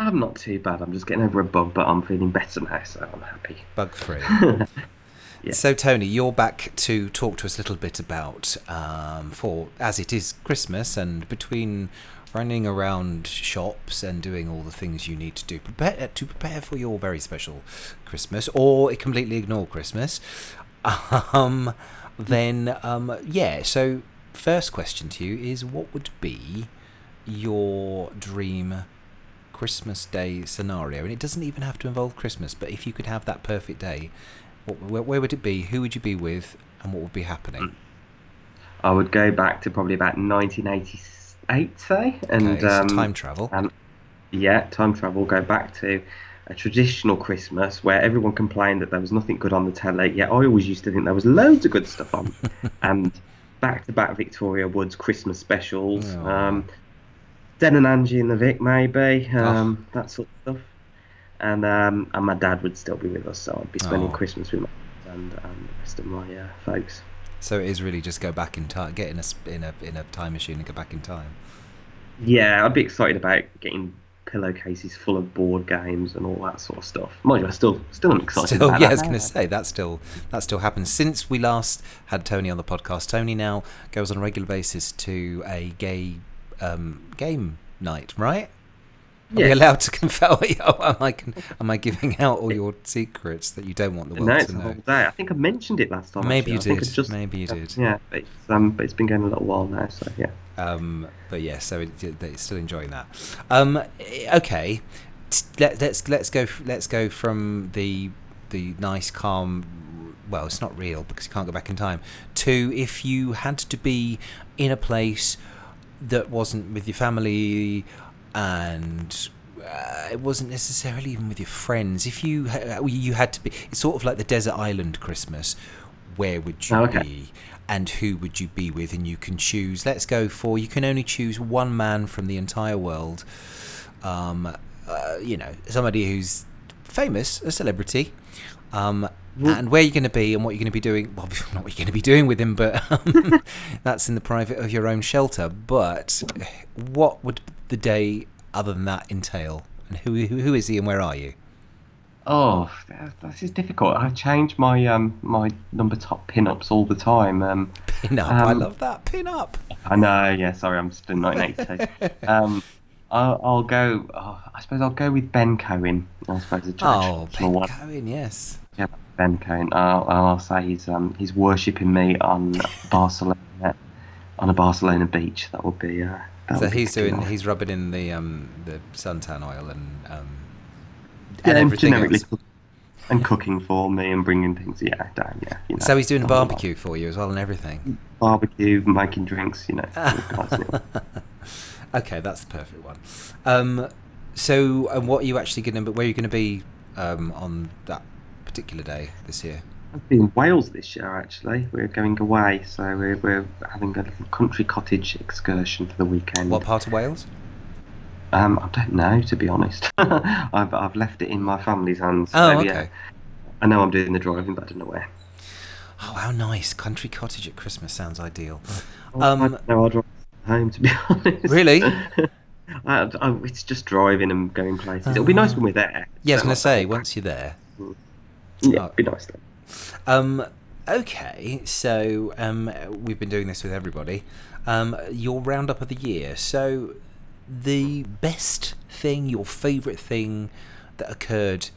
I'm not too bad. I'm just getting over a bug, but I'm feeling better now, so I'm happy. Bug free. Yeah. So, Tony, you're back to talk to us a little bit about, um, for as it is Christmas, and between running around shops and doing all the things you need to do prepare to prepare for your very special Christmas, or completely ignore Christmas. Um, then, um, yeah. So, first question to you is, what would be your dream Christmas Day scenario? And it doesn't even have to involve Christmas, but if you could have that perfect day, what, where, where would it be? Who would you be with? And what would be happening? I would go back to probably about 1988, say, and okay, um, time travel. and yeah, time travel. Go back to a traditional Christmas where everyone complained that there was nothing good on the telly. Yet I always used to think there was loads of good stuff on, and back-to-back Victoria Wood's Christmas specials. Oh. Um, Den and Angie and the Vic, maybe um, Oh. that sort of stuff. And um, and my dad would still be with us, so I'd be spending Oh. Christmas with my and, and the rest of my uh, folks. So it is really just go back in time, get in a in a in a time machine and go back in time. Yeah, I'd be excited about getting pillowcases full of board games and all that sort of stuff. Mind you, I still still am excited Still, about yeah, I was going to say that still that still happens. Since we last had Tony on the podcast, Tony now goes on a regular basis to a gay um, game night, right? Are we allowed to confess? Oh, am I am I giving out all your secrets that you don't want the world No, it's to a know? whole day. I think I mentioned it last time. Maybe actually. you did. Just, Maybe you did. Yeah, but it's, um, but it's been going a little while now, so yeah. Um, but yeah, so it, they're still enjoying that. Um, okay, T- let, let's let's go let's go from the the nice calm. Well, it's not real because you can't go back in time. To if you had to be in a place that wasn't with your family and uh, it wasn't necessarily even with your friends. If you ha- you had to be, it's sort of like the desert island Christmas. Where would you Oh, okay. be, and who would you be with? And you can choose. Let's go for you can only choose one man from the entire world. Um, uh, you know, somebody who's famous, a celebrity. Um, and where you're going to be and what you're going to be doing. Well, not what you're going to be doing with him, but um, that's in the private of your own shelter. But what would the day other than that entail? And who who, who is he and where are you? Oh, this is difficult. I change my um my number top pin-ups all the time. Um, Pin up. I Um, love that. Pin up. I know. Yeah, sorry, I'm still in 1982. um, I'll, I'll go. Oh, I suppose I'll go with Ben Cohen. I suppose Oh, Ben one. Cohen, yes. Yeah, Ben Cohen. I'll, I'll say he's um he's worshipping me on Barcelona on a Barcelona beach. That would be. Uh, that So would he's doing nice. he's rubbing in the um the suntan oil and um yeah, and generically else. and cooking for me and bringing things. Yeah, down. Yeah, you know. So he's doing a the whole lot. barbecue for you as well and everything. barbecue, making drinks. You know. Okay, that's the perfect one. Um, so and what are you actually going to? Where are you going to be um, on that particular day this year? I've been in Wales this year actually. We're going away, so we're, we're having a little country cottage excursion for the weekend. What part of Wales? Um, I don't know to be honest. I've I've left it in my family's hands. Oh, so, okay. yeah. I know I'm doing the driving, but I don't know where. Oh, how nice! Country cottage at Christmas sounds ideal. I Um, don't. I'll drive home to be honest. Really? I, I, it's just driving and going places. It'll be nice when we're there. Yeah, I was going to say once you're there. Yeah, Oh. be nice. Though. Um, okay, so um, we've been doing this with everybody. Um, your roundup of the year. So the best thing, your favourite thing that occurred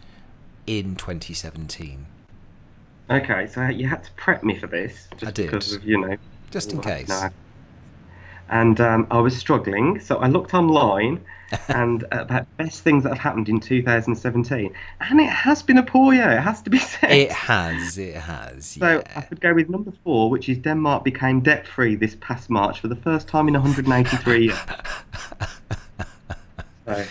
in 2017. Okay, so you had to prep me for this, just I did. because of you know. Just in case. no. And um, I was struggling, so I looked online and uh, about best things that have happened in 2017, and it has been a poor year. It has to be said. It has, it has. So I Yeah. could go with number four, which is Denmark became debt free this past March for the first time in 183 years. So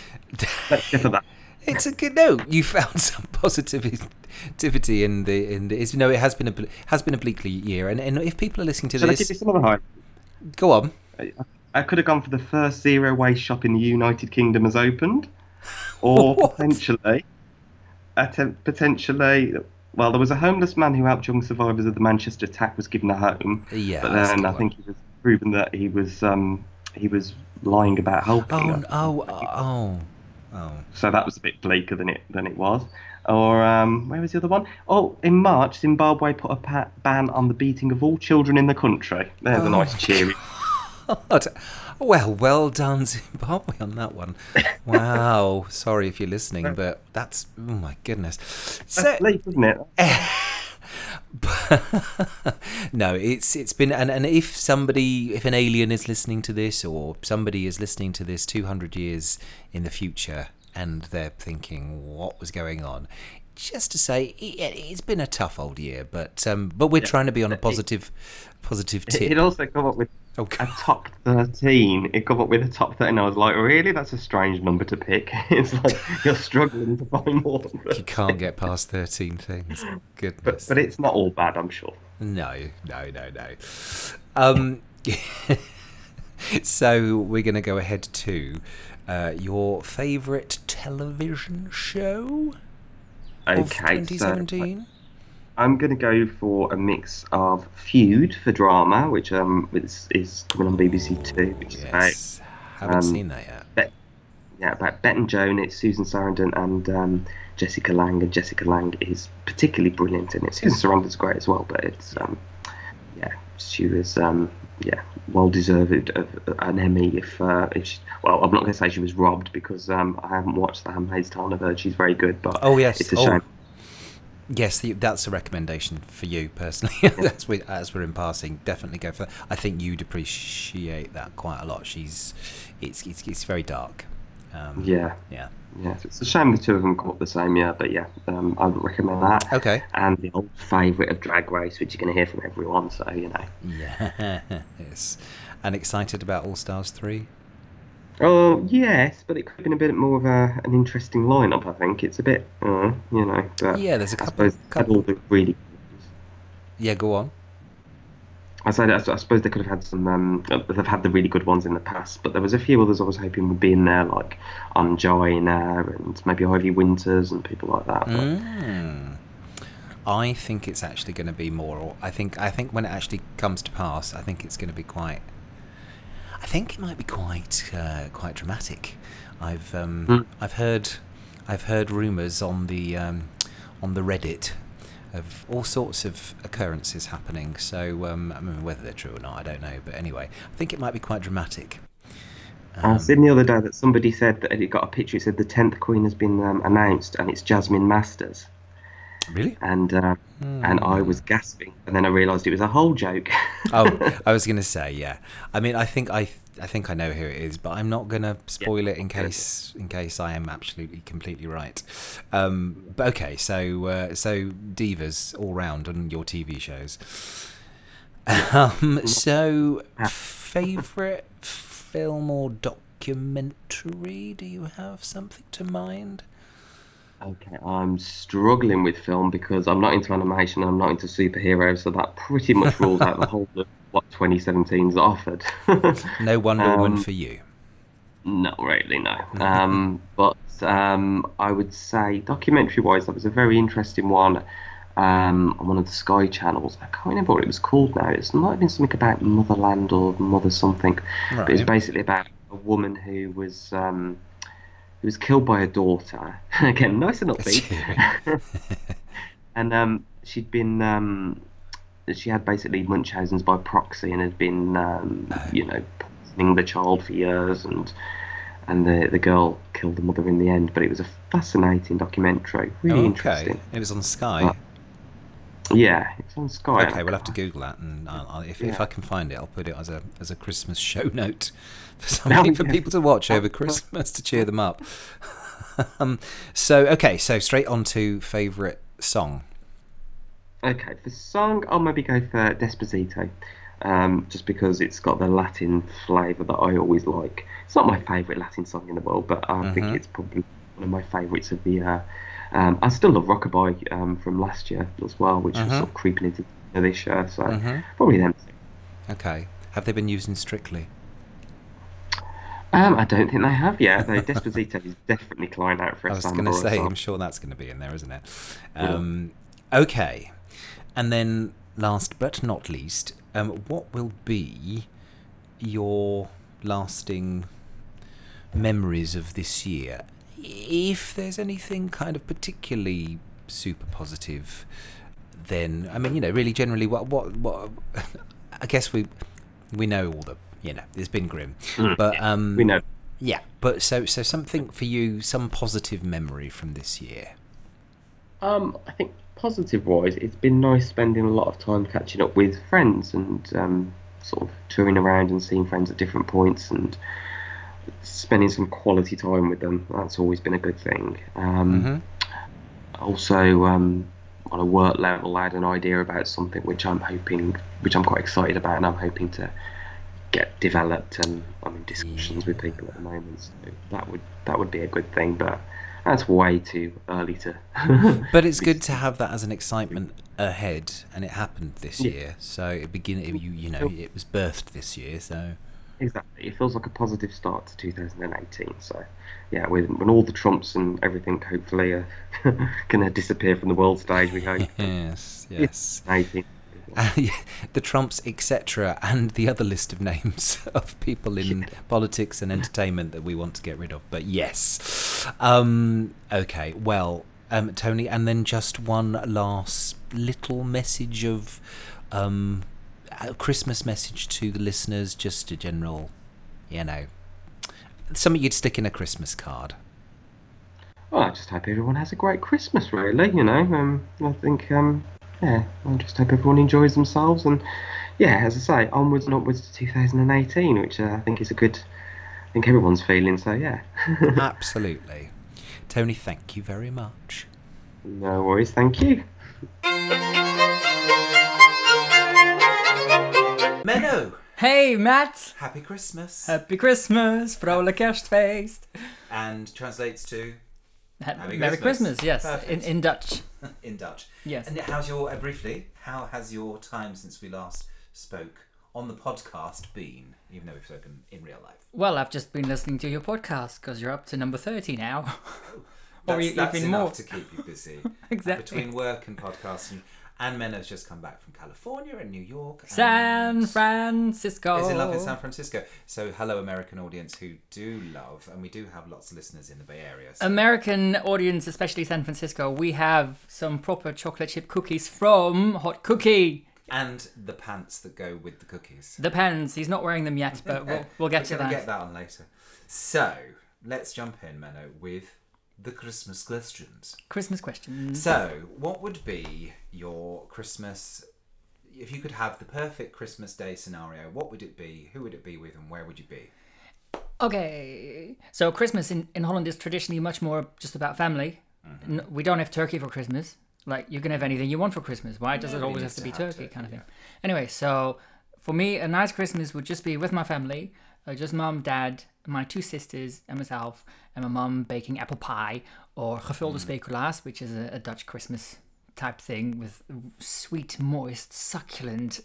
let's go for that. It's a good note. You found some positivity in the in the. It's, no, it has been a has been a bleak year, and, and if people are listening to Shall I give you this, some other highlights? go on. I could have gone for the first zero waste shop in the United Kingdom has opened, or What? potentially, attempt, potentially. Well, there was a homeless man who helped young survivors of the Manchester attack was given a home, Yeah, but then I think he was proven that he was um, he was lying about helping. Oh, oh, oh, oh. So that was a bit bleaker than it than it was. Or um, where was the other one? Oh, in March, Zimbabwe put a pa- ban on the beating of all children in the country. There's Oh, a nice cheery. God. Well, well done, Zimbabwe, on that one. Wow. Sorry if you're listening, but that's oh my goodness. So, That's bleak, isn't it? no, it's it's been and, and if somebody if an alien is listening to this or somebody is listening to this 200 years in the future and they're thinking what was going on just to say it, it's been a tough old year but um but we're trying to be on a positive positive It, tip it also come up with Oh, a top 13. It come up with a top 13. I was like, really? That's a strange number to pick. It's like you're struggling to find more than you can't get past 13 things But, goodness but it's not all bad, I'm sure. No, no, no, no. Um, so we're going to go ahead to uh, your favourite television show of Okay, so 2017. I'm going to go for a mix of Feud for drama, which um is, is coming on BBC Two, which is about haven't um, seen that yet. yeah, about Bette and Joan. It's Susan Sarandon and um, Jessica Lange, and Jessica Lange is particularly brilliant in it. Susan Sarandon's great as well, but it's um, yeah, she was um, yeah, well deserved of an Emmy. If, uh, if she, well, I'm not going to say she was robbed because um, I haven't watched The Handmaid's Tale. of her. she's very good, but Oh yes, it's a oh, shame. Yes, the, that's a recommendation for you personally. as, we, as we're in passing, definitely go for that. I think you'd appreciate that quite a lot. She's, it's it's, it's very dark. Um, Yeah, yeah. yeah, it's a shame the two of them caught the same year, but yeah, um, I would recommend that. Okay. And the old favourite of Drag Race, which you're going to hear from everyone, so you know. Yeah. Yes. And excited about All Stars 3? Oh yes, but it could have been a bit more of a, an interesting lineup. I think it's a bit, uh, you know. But Yeah, there's a couple. suppose had couple all the really. yeah, go on. I said I suppose they could have had some. Um, they've had the really good ones in the past, but there was a few others I was hoping would be in there, like Angina and maybe Ivy Winters and people like that. Mm. I think it's actually going to be more. I think. I think when it actually comes to pass, I think it's going to be quite. I think it might be quite uh, quite dramatic. I've um, Mm. I've heard I've heard rumours on the um, on the Reddit of all sorts of occurrences happening. So um, I mean, whether they're true or not, I don't know. But anyway, I think it might be quite dramatic. I seen the other day that somebody said that it got a picture. It said the tenth Queen has been um, announced, and it's Jasmine Masters. Really? And uh, and I was gasping, and then I realised it was a whole joke. oh, I was going to say, yeah. I mean, I think I, I think I know who it is, but I'm not going to spoil it in case, in case I am absolutely completely right. Um, but okay, so, uh, so divas all round on your TV shows. Um, so favorite film or documentary? Do you have something to mind? Okay, I'm struggling with film because I'm not into animation and I'm not into superheroes, so that pretty much rules out the whole of what 2017's offered. No Wonder Woman Um, for you. Not really, no. Um, but um, I would say, documentary-wise, that was a very interesting one um, on one of the Sky channels. I can't remember what it was called now. It might have been something about Motherland or Mother something. But it was basically about a woman who was um, who was killed by her daughter. Again, nice and upbeat. and um, she'd been um, she had basically Munchausen's by proxy and had been um, you know poisoning the child for years and and the the girl killed the mother in the end. But it was a fascinating documentary, really okay. interesting. It was on Sky. Yeah, it's on Sky. Okay, we'll have to Google that, and I'll, I'll, if, if I can find it, I'll put it as a as a Christmas show note for Oh, something for yeah. people to watch over Christmas to cheer them up. um, so okay, so straight on to favourite song. Okay, for song, I'll maybe go for Despacito, um, just because it's got the Latin flavour that I always like. It's not my favourite Latin song in the world, but I Mhm. think it's probably one of my favourites of the year. Um, I still love Rockabye um, from last year as well, which Mhm. was sort of creeping into this year, so Mhm. probably them. Okay, have they been used in Strictly? Um, I don't think they have yet, though Despacito is definitely crying out for a I was going to say. I'm sure that's going to be in there, isn't it? Yeah. Um, okay, and then last but not least, um, what will be your lasting memories of this year? If there's anything kind of particularly super positive, then I mean, you know, really generally, what what what? I guess we we know all the you know it's been grim, Mm, but um, We know. yeah, but so so something for you, some positive memory from this year. Um, I think positive wise, it's been nice spending a lot of time catching up with friends and um, sort of touring around and seeing friends at different points and spending some quality time with them. That's always been a good thing. Um, hmm Also, um, on a work level, I had an idea about something which I'm hoping, which I'm quite excited about, and I'm hoping to get developed. And I'm in discussions with people at the moment, so that would that would be a good thing. But that's way too early to. But it's good to have that as an excitement ahead, and it happened this Yeah. year. So it begin you you know it was birthed this year. So Exactly. It feels like a positive start to 2018. So, yeah, when, when all the Trumps and everything hopefully are going to disappear from the world stage, we hope. yes, yes. 18. the Trumps, etc., and the other list of names of people in politics and entertainment that we want to get rid of. But yes, um, okay. Well, um, Tony, and then just one last little message of um, a Christmas message to the listeners, just a general, you know, something you'd stick in a Christmas card. Well, I just hope everyone has a great Christmas, really. You know, um, I think, um, yeah, I just hope everyone enjoys themselves. And, yeah, as I say, onwards and upwards to 2018, which uh, I think is a good, I think everyone's feeling. So, yeah. Absolutely, Tony. Thank you very much. no worries. Thank you. Hey Matt! happy Christmas. Happy Christmas! Vrolijk kerstfeest! and translates to Ha- Happy Merry Christmas. Christmas, yes, in, Perfect. in Dutch. in Dutch. Yes. And how's your uh, briefly? How has your time since we last spoke on the podcast been? Even though we've spoken in real life. Well, I've just been listening to your podcast because you're up to number 30 now. Or That's, e- that's even enough more. to keep you busy. Exactly. Between work and podcasting, and Menno's just come back from California and New York. San Francisco. Is in love in San Francisco. So, hello, American audience who do love, and we do have lots of listeners in the Bay Area. So American audience, especially San Francisco, we have some proper chocolate chip cookies from Hot Cookie. and the pants that go with the cookies. The pants. He's not wearing them yet, but we'll, we'll get We're to that. get that on later. So let's jump in, Menno, with the Christmas questions. Christmas questions. So, what would be your Christmas? If you could have the perfect Christmas day scenario, what would it be? Who would it be with, and where would you be? Okay. So Christmas in, in Holland is traditionally much more just about family. Mm-hmm. N- we don't have turkey for Christmas. Like you can have anything you want for Christmas. Why does it always have to to be have turkey, turkey, kind of thing? yeah. Anyway, so for me, a nice Christmas would just be with my family, uh, just mum, dad, my two sisters, and myself, and my mum baking apple pie or gevulde Mm. speculaas, which is a, a Dutch Christmas type thing with sweet, moist, succulent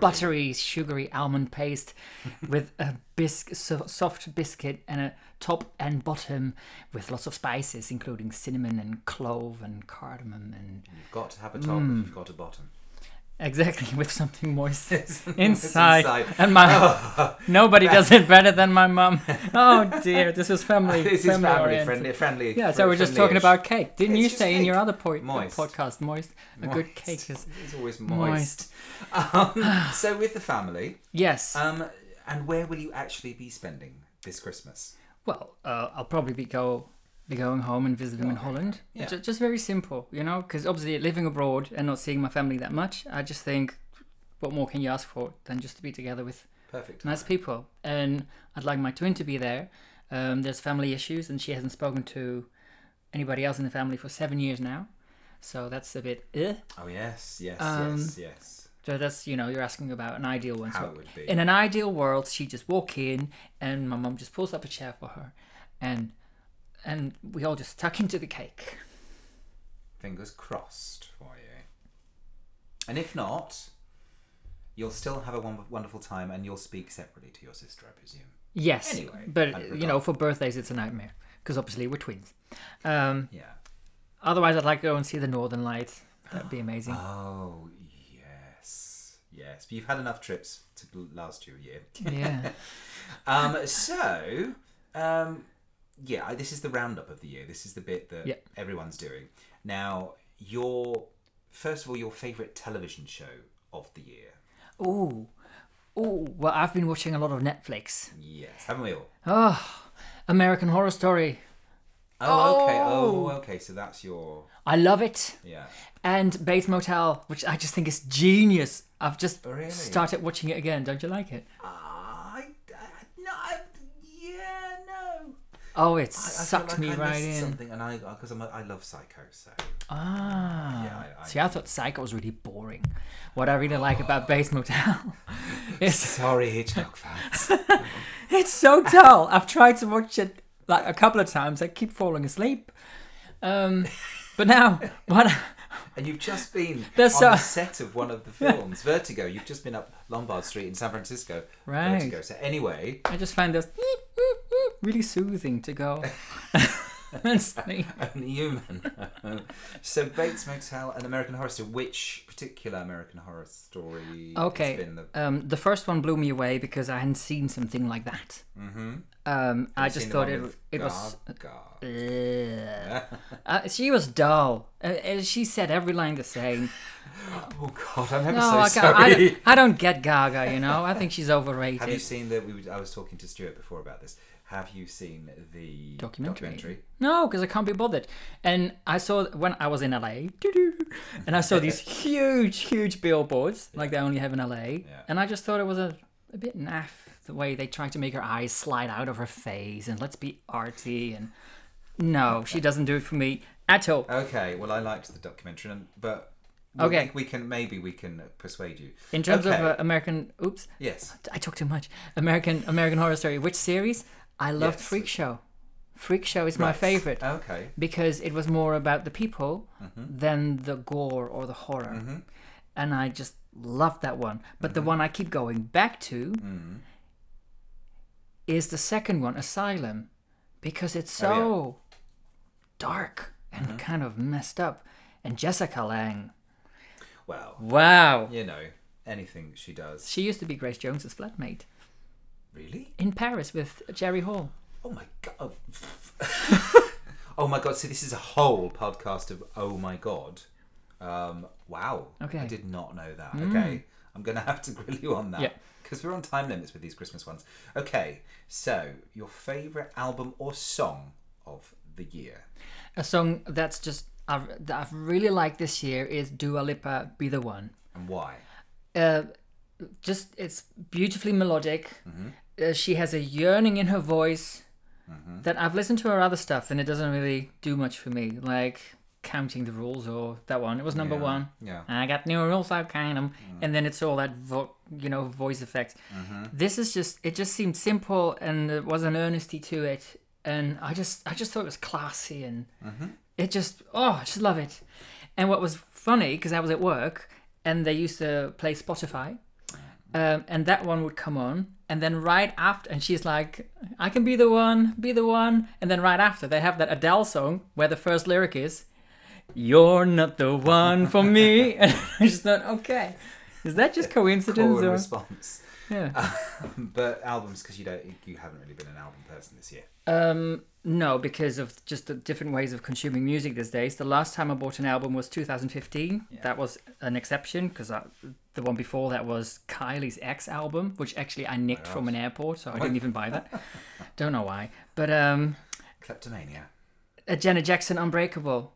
buttery, sugary almond paste with a bisc- so- soft biscuit and a top and bottom with lots of spices, including cinnamon and clove and cardamom and You've got to have a top Mm. if you've got a bottom. Exactly with something moist inside. inside. And my nobody does it better than my mum. Oh dear, this was family. this is family family oriented. friendly. Friendly. Yeah, so we're just talking about cake. Didn't It's you say in your other po- Moist. podcast, moist? A good cake is It's always moist. moist. Um, so with the family, Yes. um, and where will you actually be spending this Christmas? Well, uh, I'll probably be go be going home and visit them in Holland. Yeah. Ju- just very simple, you know, because obviously living abroad and not seeing my family that much, I just think, what more can you ask for than just to be together with Perfect. nice people? And I'd like my twin to be there. Um, there's family issues, and she hasn't spoken to anybody else in the family for seven years now, so that's a bit. Eh. Oh yes, yes, Um, yes, yes. So that's you know you're asking about an ideal one. How so it would be. in an ideal world, she just walk in and my mum just pulls up a chair for her, and and we all just tuck into the cake. Fingers crossed for you. And if not, you'll still have a wonderful time, and you'll speak separately to your sister, I presume. Yes, Anyway, but you know for birthdays it's a nightmare because obviously we're twins. Um, Yeah. otherwise, I'd like to go and see the Northern Lights. That'd be amazing. Oh yes, yes. But you've had enough trips to last you a year. yeah. Um, so, um, yeah, I- this is the roundup of the year. This is the bit that Yep. everyone's doing. Now, your first of all, your favourite television show of the year. Ooh, ooh. Well, I've been watching a lot of Netflix. Yes, haven't we all? Oh, American Horror Story. Oh, okay. Oh, okay. So that's your I love it. yeah. And Bates Motel, which I just think is genius. I've just Oh, really? started watching it again. Don't you like it? Ah, I, I, no, I, yeah, no. Oh, it I, I sucked like me I right in. Something, and I because I love Psycho, so Ah. Yeah, I- I- See, I thought Psycho was really boring. What I really like about Bates Motel is sorry, Hitchcock fans. it's so dull. I've tried to watch it like a couple of times. I keep falling asleep. Um, but now, what? And you've just been There's on so- the set of one of the films, Vertigo. You've just been up Lombard Street in San Francisco. Right. Vertigo. So anyway, I just find this really soothing to go and human. so Bates Motel and American Horror Story. Which particular American Horror Story? Okay. Has been the, Um, the first one blew me away because I hadn't seen something like that. mm-hmm. Um, I just thought it it was. Ugh. Uh, she was dull. Uh, uh, she said every line the same. Oh God, I'm ever No, so I, I, don't, I don't get Gaga. You know, I think she's overrated. Have you seen that? We I was talking to Stuart before about this. Have you seen the Documentary. No, because I can't be bothered. And I saw when I was in LA, and I saw these huge, huge billboards like they only have in LA, and I just thought it was a, a bit naff the way they tried to make her eyes slide out of her face and let's be artsy and no, she doesn't do it for me at all. Okay, well, I liked the documentary, but we- Okay. we, can maybe we can persuade you. In terms Okay. of uh, American, oops, yes, I talk too much. American American Horror Story. Which series? I loved Yes. Freak Show. Freak Show is my favorite. Okay. because it was more about the people Mm-hmm. than the gore or the horror. And I just loved that one. But Mm-hmm. the one I keep going back to Mm. is the second one, Asylum, because it's so Oh, dark and Mm-hmm. kind of messed up. And Jessica Lange. Wow. Wow. you know, anything she does. She used to be Grace Jones's flatmate Really? in Paris with Jerry Hall. Oh my god. oh my god. So this is a whole podcast of oh my god. Um, wow. Okay. Mm. I did not know that. Okay. I'm gonna have to grill you on that. Yeah. Because we're on time limits with these Christmas ones. Okay. So your favourite album or song of the year? A song that's just I've, that I've really liked this year is Dua Lipa "Be the One." And why? uh, just it's beautifully melodic. Uh, she has a yearning in her voice mm-hmm. that I've listened to her other stuff and it doesn't really do much for me. Like counting the rules or that one. It was number Yeah, one. yeah. And I got new rules, I count 'em. Mm. And then it's all that vo- you know voice effects. Mm-hmm. This is just it just seemed simple and there was an earnesty to it. And I just I just thought it was classy and mm-hmm. it just oh I just love it. And what was funny because I was at work and they used to play Spotify, mm. um, and that one would come on, and then right after, and she's like, "I can be the one, be the one," and then right after they have that Adele song where the first lyric is, "You're not the one for me," and I just thought, okay, is that just coincidence Call or? response. Yeah. Um, but albums because you don't you haven't really been an album person this year. Um, no, because of just the different ways of consuming music these days. The last time I bought an album was 2015. That was an exception because the one before that was Kylie's X album, which actually I nicked from an airport, so I didn't even buy that. Don't know why. But um, Kleptomania. a Janet Jackson Unbreakable,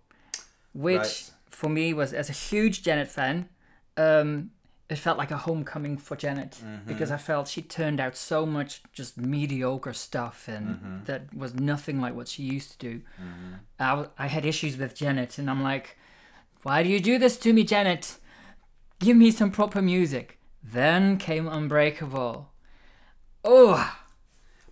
which Right. for me was as a huge Janet fan, um, it felt like a homecoming for Janet mm-hmm. because I felt she turned out so much just mediocre stuff and mm-hmm. that was nothing like what she used to do. Mm-hmm. I, w- I had issues with Janet and I'm like, why do you do this to me, Janet? Give me some proper music. Then came Unbreakable. Oh,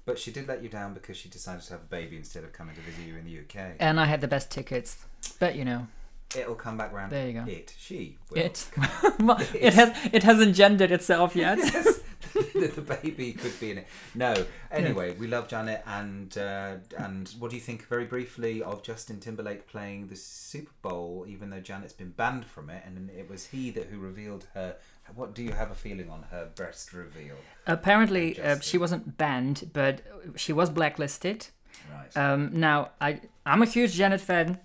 But she did let you down because she decided to have a baby instead of coming to visit you in the UK. and I had the best tickets. But you know, It'll come back round. There you go. It, she, will. It Well, it has it hasn't gendered itself yet. the, the baby could be in it. No. Anyway, we love Janet, and uh, and what do you think, very briefly, of Justin Timberlake playing the Super Bowl, even though Janet's been banned from it, and it was he that who revealed her. What do you have a feeling on her breast reveal? Apparently, uh, she wasn't banned, but she was blacklisted. Right. Um, now, I I'm a huge Janet fan,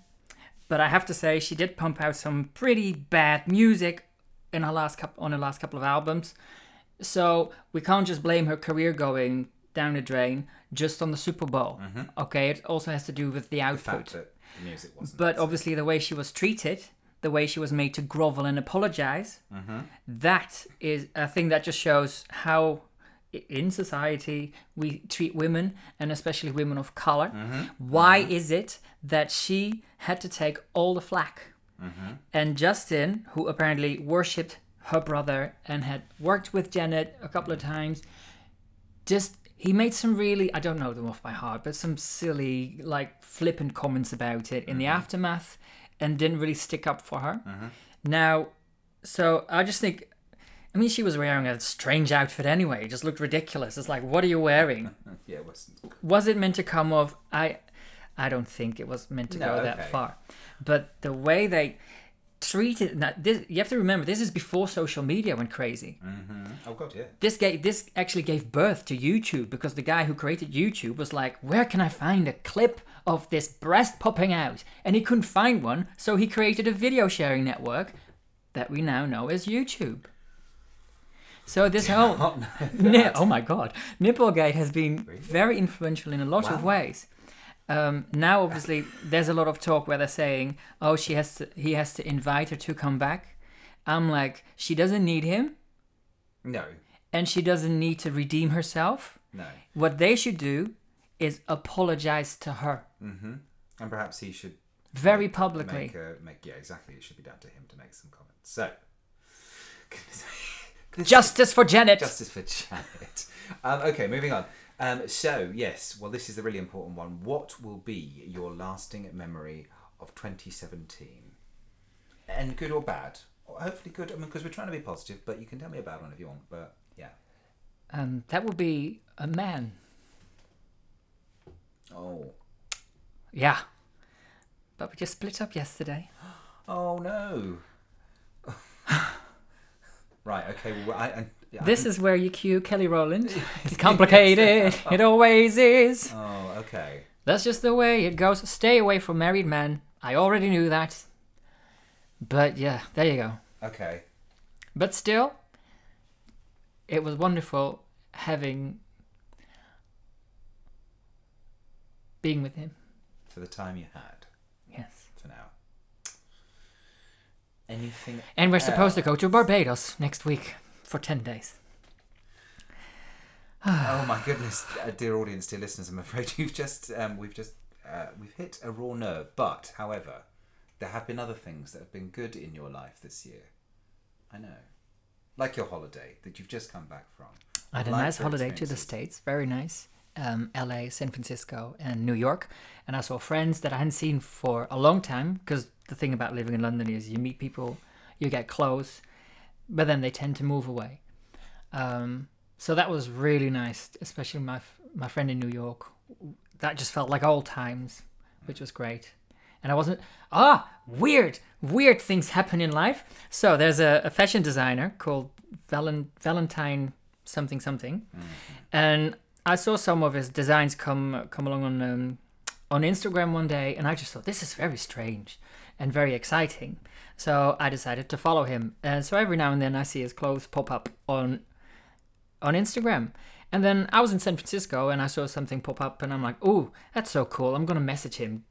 but I have to say she did pump out some pretty bad music in her last couple on her last couple of albums. So we can't just blame her career going down the drain just on the Super Bowl. Mm-hmm. Okay, it also has to do with the output. the music wasn't. But obviously, the way she was treated, the way she was made to grovel and apologize, mm-hmm. that is a thing that just shows how in society we treat women and especially women of color. Mm-hmm. Why mm-hmm. is it that she had to take all the flack? Mm-hmm. And Justin, who apparently worshipped her brother and had worked with Janet a couple of times, just he made some really I don't know them off by heart, but some silly like flippant comments about it in the aftermath, and didn't really stick up for her. Now, so I just think. I mean, she was wearing a strange outfit anyway. It just looked ridiculous. It's like, what are you wearing? yeah, it wasn't. was it meant to come off? I, I don't think it was meant to No, go that okay. far. But the way they treated now, this, you have to remember, this is before social media went crazy mm-hmm. Oh god, yeah. this gave this actually gave birth to YouTube because the guy who created YouTube was like, where can I find a clip of this breast popping out? And he couldn't find one, so he created a video sharing network that we now know as YouTube. So this whole Oh, Ni- oh my god, Nipplegate has been very influential in a lot of ways. Um, now, obviously, there's a lot of talk where they're saying, "Oh, she has to, he has to invite her to come back." I'm like, she doesn't need him no, and she doesn't need to redeem herself. no. What they should do is apologize to her Mm-hmm. And perhaps he should very publicly. make a make. Yeah, exactly. It should be down to him to make some comments. So, Justice for Janet. Justice for Janet. Um, okay, moving on. Um, so, yes, well, this is the really important one. What will be your lasting memory of 2017? And good or bad? Or hopefully good. I mean, because we're trying to be positive, but you can tell me a bad one if you want. But yeah. Um, that would be a man. Oh. Yeah. But we just split up yesterday. Oh no. right. Okay. Well, I. I yeah, I This is where you cue Kelly Rowland. It's complicated. it always is. Oh, okay. That's just the way it goes. Stay away from married men. I already knew that. But yeah, there you go. Okay. But still, it was wonderful having being with him. For the time you had Yes. for now. Anything? And we're supposed to go to Barbados next week for 10 days. oh my goodness, uh, dear audience, dear listeners, I'm afraid you've just um, we've just uh, we've hit a raw nerve. But however, there have been other things that have been good in your life this year. I know, like your holiday that you've just come back from. I had a nice holiday to the. States. Very nice. Um, LA, San Francisco, and New York. And I saw friends that I hadn't seen for a long time because the thing about living in London is you meet people, you get close, but then they tend to move away. Um, so that was really nice, especially my f- my friend in New York. That just felt like old times, which was great. And I wasn't ah weird weird things happen in life. So there's a, a fashion designer called Valen, Valentine something something, and I saw some of his designs come come along on um, on Instagram one day, and I just thought this is very strange and very exciting. So I decided to follow him, and so every now and then I see his clothes pop up on on Instagram. And then I was in San Francisco and I saw something pop up, and I'm like, "Oh, that's so cool! I'm gonna message him."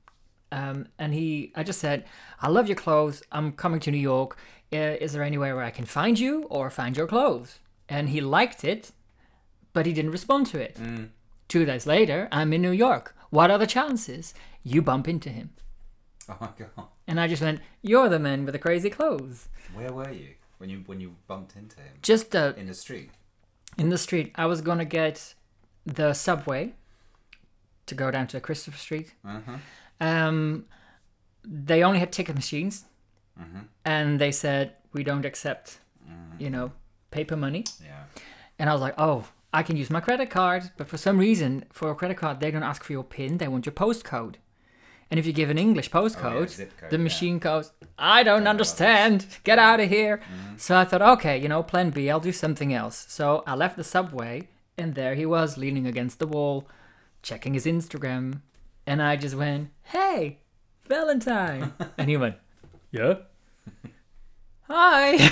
Um, and he, I just said, "I love your clothes. I'm coming to New York. Uh, is there anywhere where I can find you or find your clothes?" And he liked it, but he didn't respond to it. Two days later, I'm in New York. What are the chances you bump into him? Oh my god. And I just went, "You're the man with the crazy clothes." Where were you when you when you bumped into him Just uh, in the street? in the street. I was gonna get the subway to go down to Christopher Street. Uh-huh. Um, they only had ticket machines, Mm-hmm. and they said we don't accept, you know, paper money. Yeah. And I was like, oh, I can use my credit card, but for some reason, for a credit card, they don't ask for your PIN; they want your postcode. And if you give an English postcode, zip code, the yeah. machine goes, I don't understand. Get out of here. So I thought, okay, you know, plan B, I'll do something else. So I left the subway, and there he was, leaning against the wall, checking his Instagram. And I just went, hey, Valentine. and he went, yeah. Hi.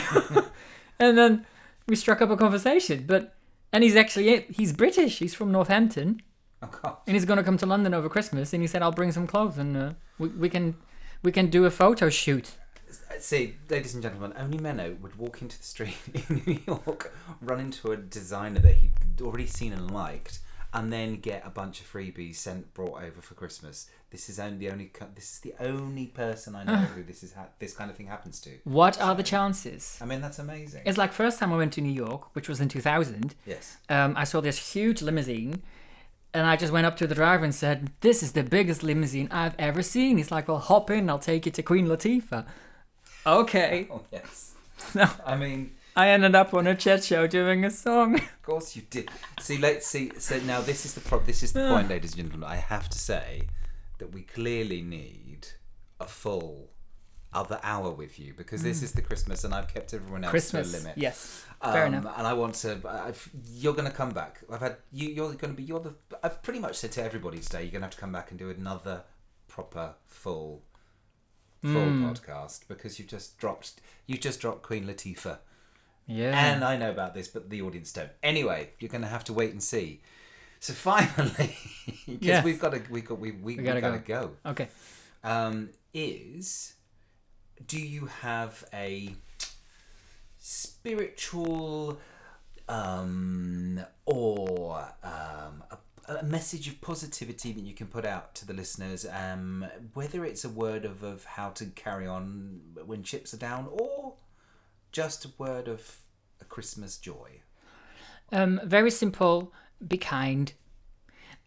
and then we struck up a conversation. But, and he's actually, he's British. He's from Northampton Oh and he's gonna come to London over Christmas, and he said I'll bring some clothes, and uh, we, we can we can do a photo shoot. See, ladies and gentlemen, only Menno would walk into the street in New York, run into a designer that he'd already seen and liked, and then get a bunch of freebies sent brought over for Christmas. This is only the only this is the only person I know who this is ha- this kind of thing happens to. What are the chances? I mean, that's amazing. It's like first time I went to New York, which was in 2000. yes. Um, I saw this huge limousine, and I just went up to the driver and said, "This is the biggest limousine I've ever seen." He's like, "Well, hop in. I'll take you to Queen Latifah." Okay. Oh yes. So I mean, I ended up on a chat show doing a song. Of course you did. See, let's see. So now this is the pro- this is the point, ladies and gentlemen. I have to say that we clearly need a full other hour with you because this is the Christmas, and I've kept everyone else Christmas. to a limit. Yes. Fair Um, enough. And I want to. I've, you're going to come back. I've had you. You're going to be. You're the. I've pretty much said to everybody today. You're going to have to come back and do another proper full, full Hmm. podcast because you've just dropped. You just dropped Queen Latifah. Yeah. And I know about this, but the audience don't. Anyway, you're going to have to wait and see. So finally, because Yes. we've got to, we got, we, we, we gotta gotta, go. okay. Um, is do you have a spiritual um, or um, a, a message of positivity that you can put out to the listeners? Um, whether it's a word of, of how to carry on when chips are down, or just a word of a Christmas joy. Um, very simple. Be kind.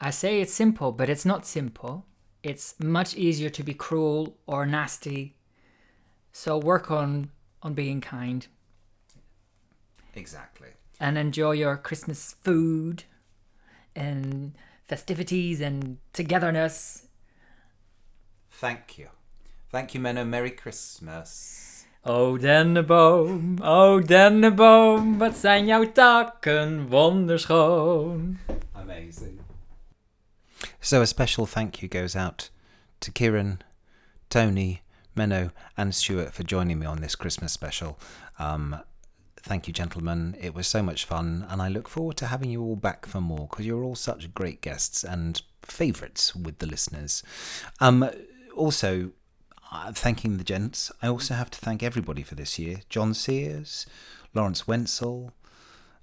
I say it's simple, but it's not simple. It's much easier to be cruel or nasty. So work on on being kind Exactly. and enjoy your Christmas food and festivities and togetherness. Thank you. Thank you, Menno. Merry Christmas. O denneboom, o denneboom, wat zijn jouw takken wonderschoon. Amazing. So a special thank you goes out to Kieran, Tony, Menno, and Stuart for joining me on this Christmas special. Um, thank you, gentlemen. It was so much fun, and I look forward to having you all back for more because you're all such great guests and favourites with the listeners. Um, also, uh, thanking the gents, I also have to thank everybody for this year. John Sears, Lawrence Wenzel,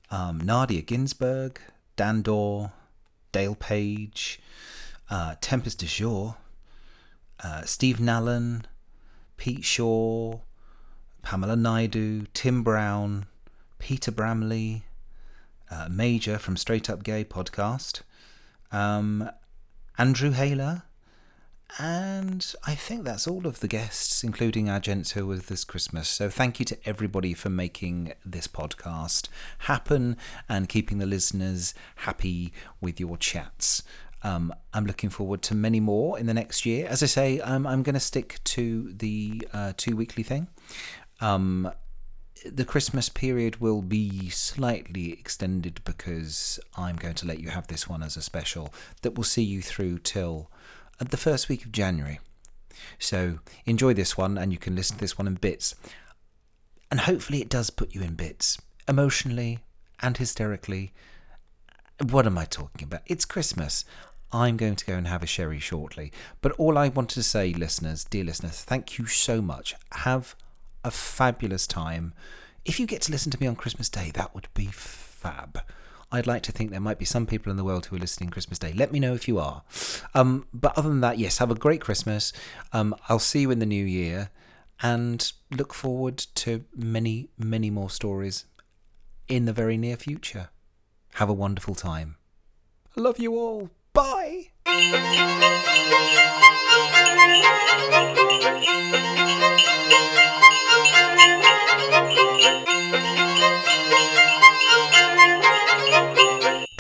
um, Nadia Ginsberg, Dan Dorr, Dale Page, uh, Tempest de Jour, uh, Steve Nallen, Pete Shaw, Pamela Naidu, Tim Brown, Peter Bramley, uh, Major from Straight Up Gay podcast, um, Andrew Haler, and I think that's all of the guests, including our gents who with this Christmas. So thank you to everybody for making this podcast happen and keeping the listeners happy with your chats. Um, I'm looking forward to many more in the next year. As I say, um, I'm going to stick to the uh, two weekly thing. Um, the Christmas period will be slightly extended because I'm going to let you have this one as a special that will see you through till uh, the first week of January. So enjoy this one and you can listen to this one in bits. And hopefully it does put you in bits, emotionally and hysterically. What am I talking about? It's Christmas. I'm going to go and have a sherry shortly. But all I want to say, listeners, dear listeners, thank you so much. Have a fabulous time. If you get to listen to me on Christmas Day, that would be fab. I'd like to think there might be some people in the world who are listening Christmas Day. Let me know if you are. Um, but other than that, yes, have a great Christmas. Um, I'll see you in the new year and look forward to many, many more stories in the very near future. Have a wonderful time. I love you all. Bye.